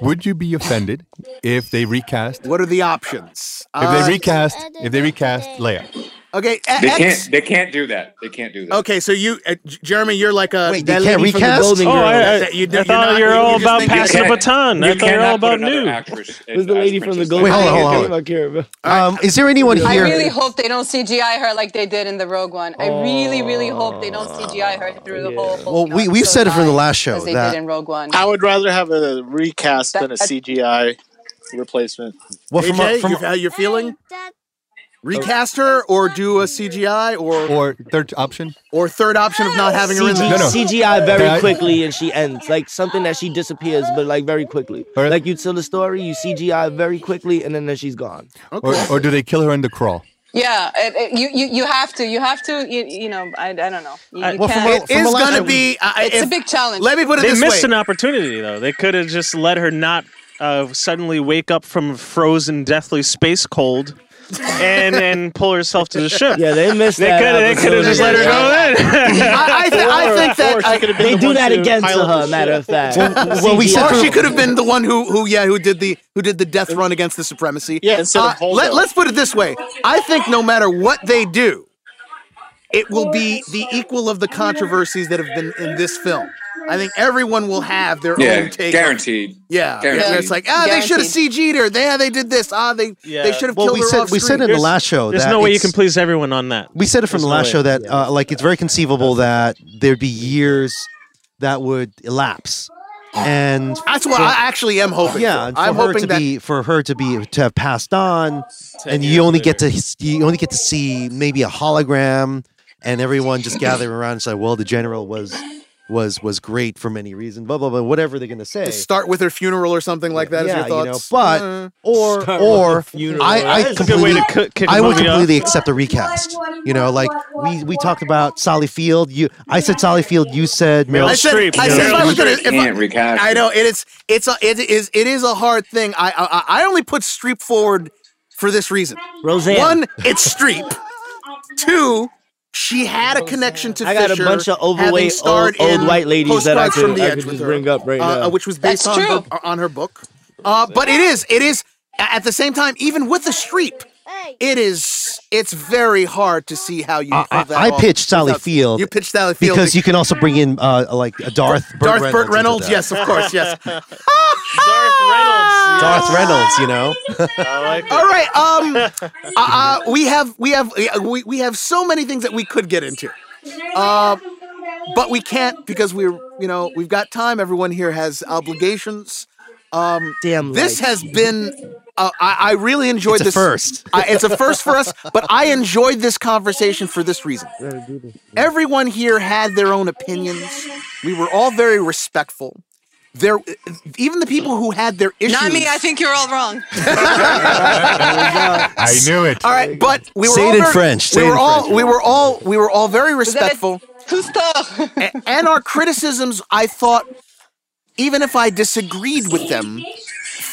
Would you be offended if they recast? What are the options? If Uh, they recast, if they recast Leia, okay, They X- can't. They can't do that. They can't do that. Okay, so you, uh, Jeremy, you're like a Wait, they That can't lady from the recast? Golden Oh, I, I, That you- I you're thought not- you were you all just about passing the can't- baton. I You thought you were all about new. actress was the lady from the Golden Wait, hold on, hold on, Name I can't remember. Um, is there anyone here? I really hope they don't CGI her like they did in the Rogue One. I really, really hope they don't CGI her through the whole. Well, we- we've said it from the last show as they did in Rogue One. I would rather have a recast than a CGI replacement. well, from, AJ, a- from, you, how you're feeling? Hey, that Recast her or do a CGI or or third option, or third option of not having her in CG, there? No, no. CGI very That- quickly and she ends like something that she disappears, but like very quickly. Alright. Like you tell the story, you CGI very quickly, and then, then she's gone. or, or do they kill her in the crawl? Yeah, it, it- you, you you have to. You have to. You, you know, I, I don't know. You, you well, from can't. what- It is the last going to show- be. Uh, it's if- a big challenge. Let me put it this way. They this missed way. an opportunity though. They could have just let her not uh, suddenly wake up from a frozen, deathly space cold and then pull herself to the ship. Yeah, they missed They that. could they could have just let her go in. I, I, th- I think that I, They do that again to her. Matter of fact. well, we said or she could have been the one who, who, yeah, who did the who did the death run against the supremacy. Yeah, instead of Uh, Holdo. let, us put it this way: I think no matter what they do, it will be the equal of the controversies that have been in this film. I think everyone will have their Yeah, own take. guaranteed. Yeah, Guaranteed. yeah, it's like ah, they should have CG'd her. They, yeah, they did this. Ah, they Yeah. they should have Well, killed we her said off we said in screen. the last show There's that no way you can please everyone on that. We said it from There's the last way. show that uh, like it's very conceivable that there'd be years that would elapse, and That's what for- I actually am hoping. yeah, for. I'm her hoping to that be for her to be to have passed on, and you only later. get to you only get to see maybe a hologram, and everyone just gathering around and say, "Well, the general was was was great for many reasons." Blah blah blah. Whatever they're gonna say. start with her funeral or something like that. yeah, your you know, thoughts? but Uh, or Start or with funeral. I, I That's a good way completely to cook- kick a I would movie off. completely accept the recast. You know, like we we talked about Sally Field. You I said Sally Field. You said Meryl. I said, Streep, I said if know. I was gonna, if I, Can't recast I know it is. It's a, it is it is a hard thing. I I, I only put Streep forward for this reason. Roseanne. One, it's Streep. Two, she had a connection to I got a Fisher, bunch of having overweight old, starred old in white ladies that I Postcards from could, the I Edge could just her, bring up right uh, now. which was based That's on her, on her book. Uh, but it is it is at the same time even with the Streep. It is. It's very hard to see how you. I, pull that I off pitched Sally without- Field You pitched Sally Field because you can also bring in uh, like a Darth Burt Darth Reynolds Burt Reynolds. Yes, of course. Yes. Darth Reynolds. Darth Reynolds. You know. I like it. All right. Um. uh, uh, we have we have we, we have so many things that we could get into. Uh, but we can't because we're you know we've got time. Everyone here has obligations. Um. Damn. This life. has been. Uh, I, I really enjoyed It's a this. first. I, it's a first for us, but I enjoyed this conversation for this reason. Everyone here had their own opinions. We were all very respectful. There, even the people who had their issues. Not me. I think you're all wrong. I knew it. All right, but we were Say all it in very- French. Say we were all French. we were all we were all very respectful, Cousteau. a- and our criticisms. I thought, even if I disagreed with them,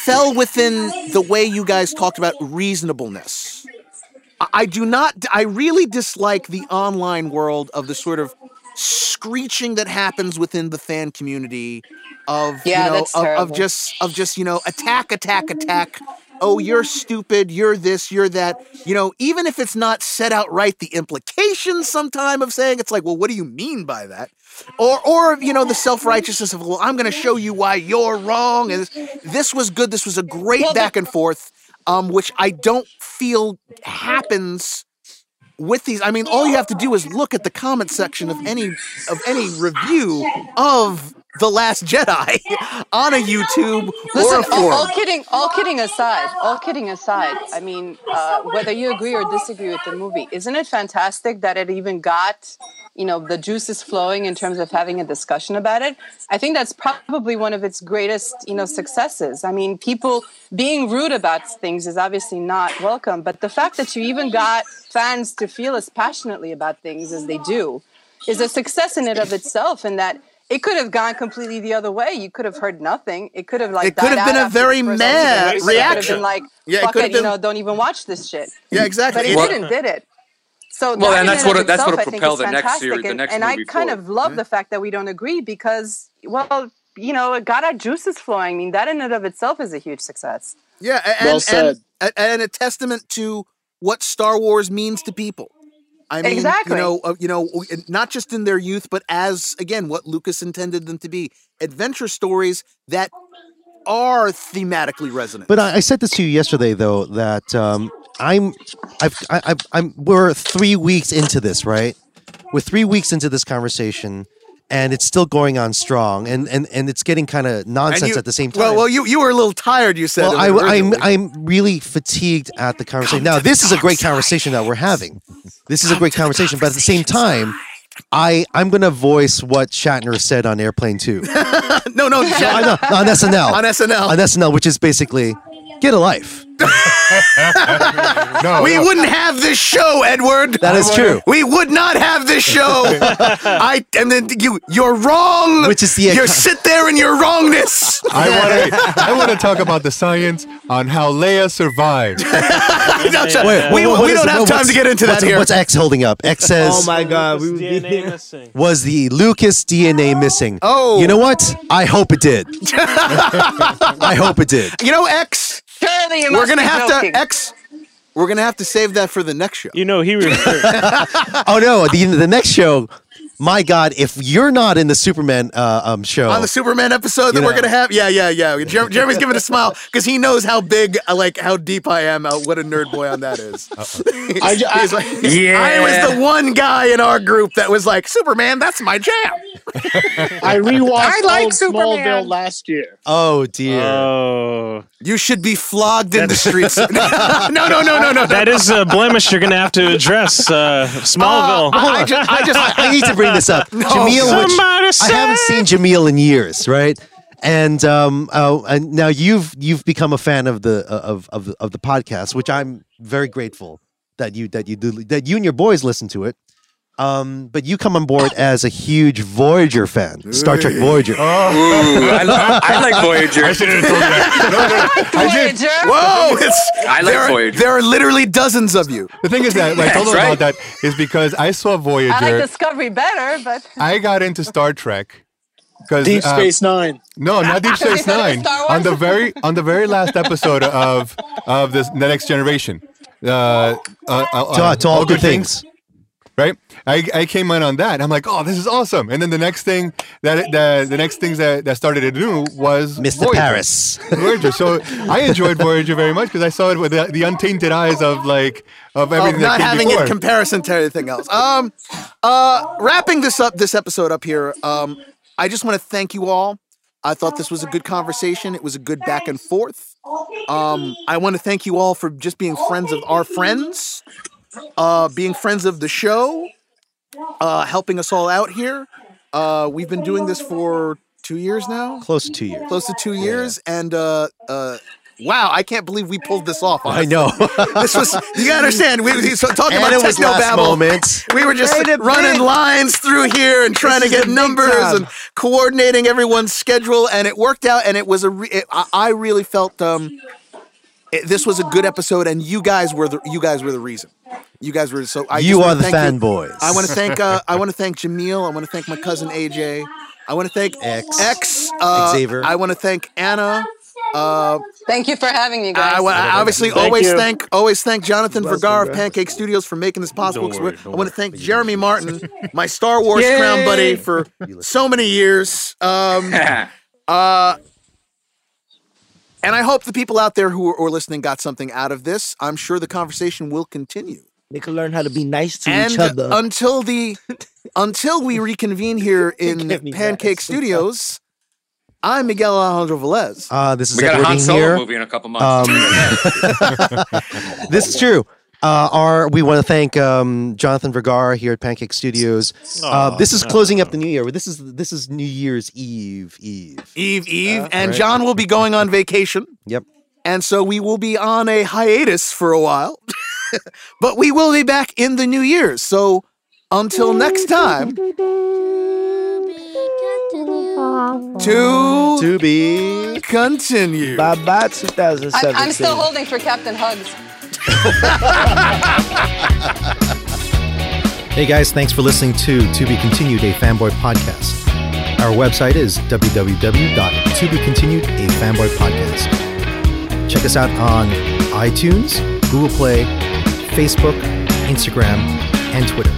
fell within the way you guys talked about reasonableness. I, do not. I really dislike the online world of the sort of screeching that happens within the fan community of Yeah, you know that's of, of just of just you know attack attack attack oh you're stupid you're this you're that. You know even if it's not set out right the implications sometime of saying it's like well what do you mean by that? Or or you know the self-righteousness of well i'm going to show you why you're wrong and this, this was good this was a great Well, back and forth um which i don't feel happens with these. I mean all you have to do is look at the comment section of any of any review of the last jedi on a youtube or a Listen, all, forum all kidding, all kidding aside, all kidding aside. I mean, uh, whether you agree or disagree with the movie, isn't it fantastic that it even got, you know, the juices flowing in terms of having a discussion about it? I think that's probably one of its greatest, you know, successes. I mean, people being rude about things is obviously not welcome, but the fact that you even got fans to feel as passionately about things as they do is a success in and of itself, and that. It could have gone completely the other way. You could have heard nothing. It could have like It could have been a very mad episode. It could have reaction. been like, Yeah, it fuck could it, have you know, don't even watch this shit. yeah exactly But it Well- didn't, did it? So Well, that and that's what- that's what itself, propelled is the next fantastic. series- the and, next and I movie kind forward. of love the fact that we don't agree because, well, you know, it got our juices flowing. I mean, that in and of itself is a huge success. Yeah, and, Well and, said. and, and a testament to what Star Wars means to people. I mean, Exactly. you know, uh, you know, not just in their youth, but as again, what Lucas intended them to be: adventure stories that are thematically resonant. But I, I said this to you yesterday, though, that um, I'm, I've, I, I've, I'm, we're three weeks into this, right? We're three weeks into this conversation, and it's still going on strong, and and and it's getting kind of nonsense you- at the same time. Well, well, you you were a little tired. You said. Well, I, it I'm. I'm really fatigued at the conversation. Now, this is a great conversation that we're having. This is a great conversation, but at the same time, I I'm gonna voice what Shatner said on Airplane Two. no, no, No, I know, on SNL. on SNL. on SNL, which is basically get a life. No, we no. wouldn't have this show, Edward. That is true. We would not have this show. I and then you you're wrong. Which is the you sit there in your wrongness. I want to. I want to talk about the science, on how Leia survived. Wait, we, What we is- don't have what's- time to get into that what's, here. What's X holding up? X oh says, Oh my God, we would be DNA missing. was the Lucas DNA oh. missing? Oh. You know what? I hope it did. I hope it did. You know, X. Surely you We're must gonna be have joking. to X. We're gonna have to save that for the next show. You know, he referred. Oh no, the the next show. My God, if you're not in the Superman uh, um, show, on the Superman episode that You we're gonna have. Yeah, yeah, yeah. Jer- Jeremy's giving a smile because he knows how big, uh, like how deep I am. Uh, what a nerd boy on that is. I, I- He's like, I was the one guy in our group that was like, Superman, that's my jam. I rewatched I like old Superman. Smallville last year. oh dear. oh, You should be flogged in the streets. no, no, no, no, no. that is a blemish you're gonna have to address. Uh, Smallville. I, I just, I just, I, I need to bring this up. Jameel, which Somebody I haven't seen Jameel in years, right? And um, uh, and now you've you've become a fan of the uh, of of of the podcast, which I'm very grateful that you that you do that you and your boys listen to it. Um, but you come on board as a huge Voyager fan, Star Trek Voyager. Ooh, I, li- I like Voyager. I should have told you that. No, no, I did. Voyager. Whoa! It's, I like there, are, Voyager. there are literally dozens of you. The thing is that like, I told them That's about that is because I saw Voyager. I like Discovery better, but I got into Star Trek because Deep Space Nine. No, not Deep Space Star Nine. Wars? on the very on the very last episode of of this the next generation. Uh, uh, uh, To, uh, to all good things. Right? I, I came in on that. I'm like, oh, this is awesome. And then the next thing that the the next things that, that started to do was Mr. Voyager. Paris. Voyager. So I enjoyed Voyager very much because I saw it with the, the untainted eyes of like of Of everything not that came having before. it comparison to anything else. Um, uh, wrapping this up, this episode up here. Um, I just want to thank you all. I thought this was a good conversation. It was a good back and forth. Um, I want to thank you all for just being friends of our friends, uh, being friends of the show, uh, helping us all out here. Uh, we've been doing this for two years now, Close to two years. close to two years, and uh, uh, wow, I can't believe we pulled this off. I know. This was you gotta understand. We were talking and about it was techno babble. moment. We were just it running big. lines through here and trying to This is get numbers and coordinating everyone's schedule, and it worked out. And it was a. Re- it, I, I really felt um, it, this was a good episode, and you guys were the you guys were the reason. You guys were so. I You are the fanboys. I want to thank. Uh, I want to thank Jameel. I want to thank my cousin AJ. I want to thank X. X. Uh, Xavier. I want to thank Anna. Uh, Thank you for having me, guys. I, wa- I obviously Thank always you. thank always thank Jonathan Bless Vergara of. Pancake Studios for making this possible. Don't worry, 'cause don't I want to thank Jeremy Martin, my Star Wars crown buddy, for so many years. Um, uh, and I hope the people out there who are, are listening got something out of this. I'm sure the conversation will continue. They can learn how to be nice to and each other. until the until we reconvene here in Get me back. Pancake Studios, I'm Miguel Alejandro Velez. Uh, this is we got a Han Solo here. movie in a couple months. Um, this is true. Uh, our we want to thank um, Jonathan Vergara here at Pancake Studios. Uh, this is closing up the new year. This is this is New Year's Eve. Eve. Eve, Eve, and right. John will be going on vacation. Yep. And so we will be on a hiatus for a while. but we will be back in the new year. So until next time, to, To be. continue. Bye bye, I'm, 2017. I'm still holding for Captain Hugs. Hey guys, thanks for listening to To Be Continued, a fanboy podcast. Our website is www.tobecontinued, a fanboy podcast. Check us out on iTunes, Google Play, Facebook, Instagram, and Twitter.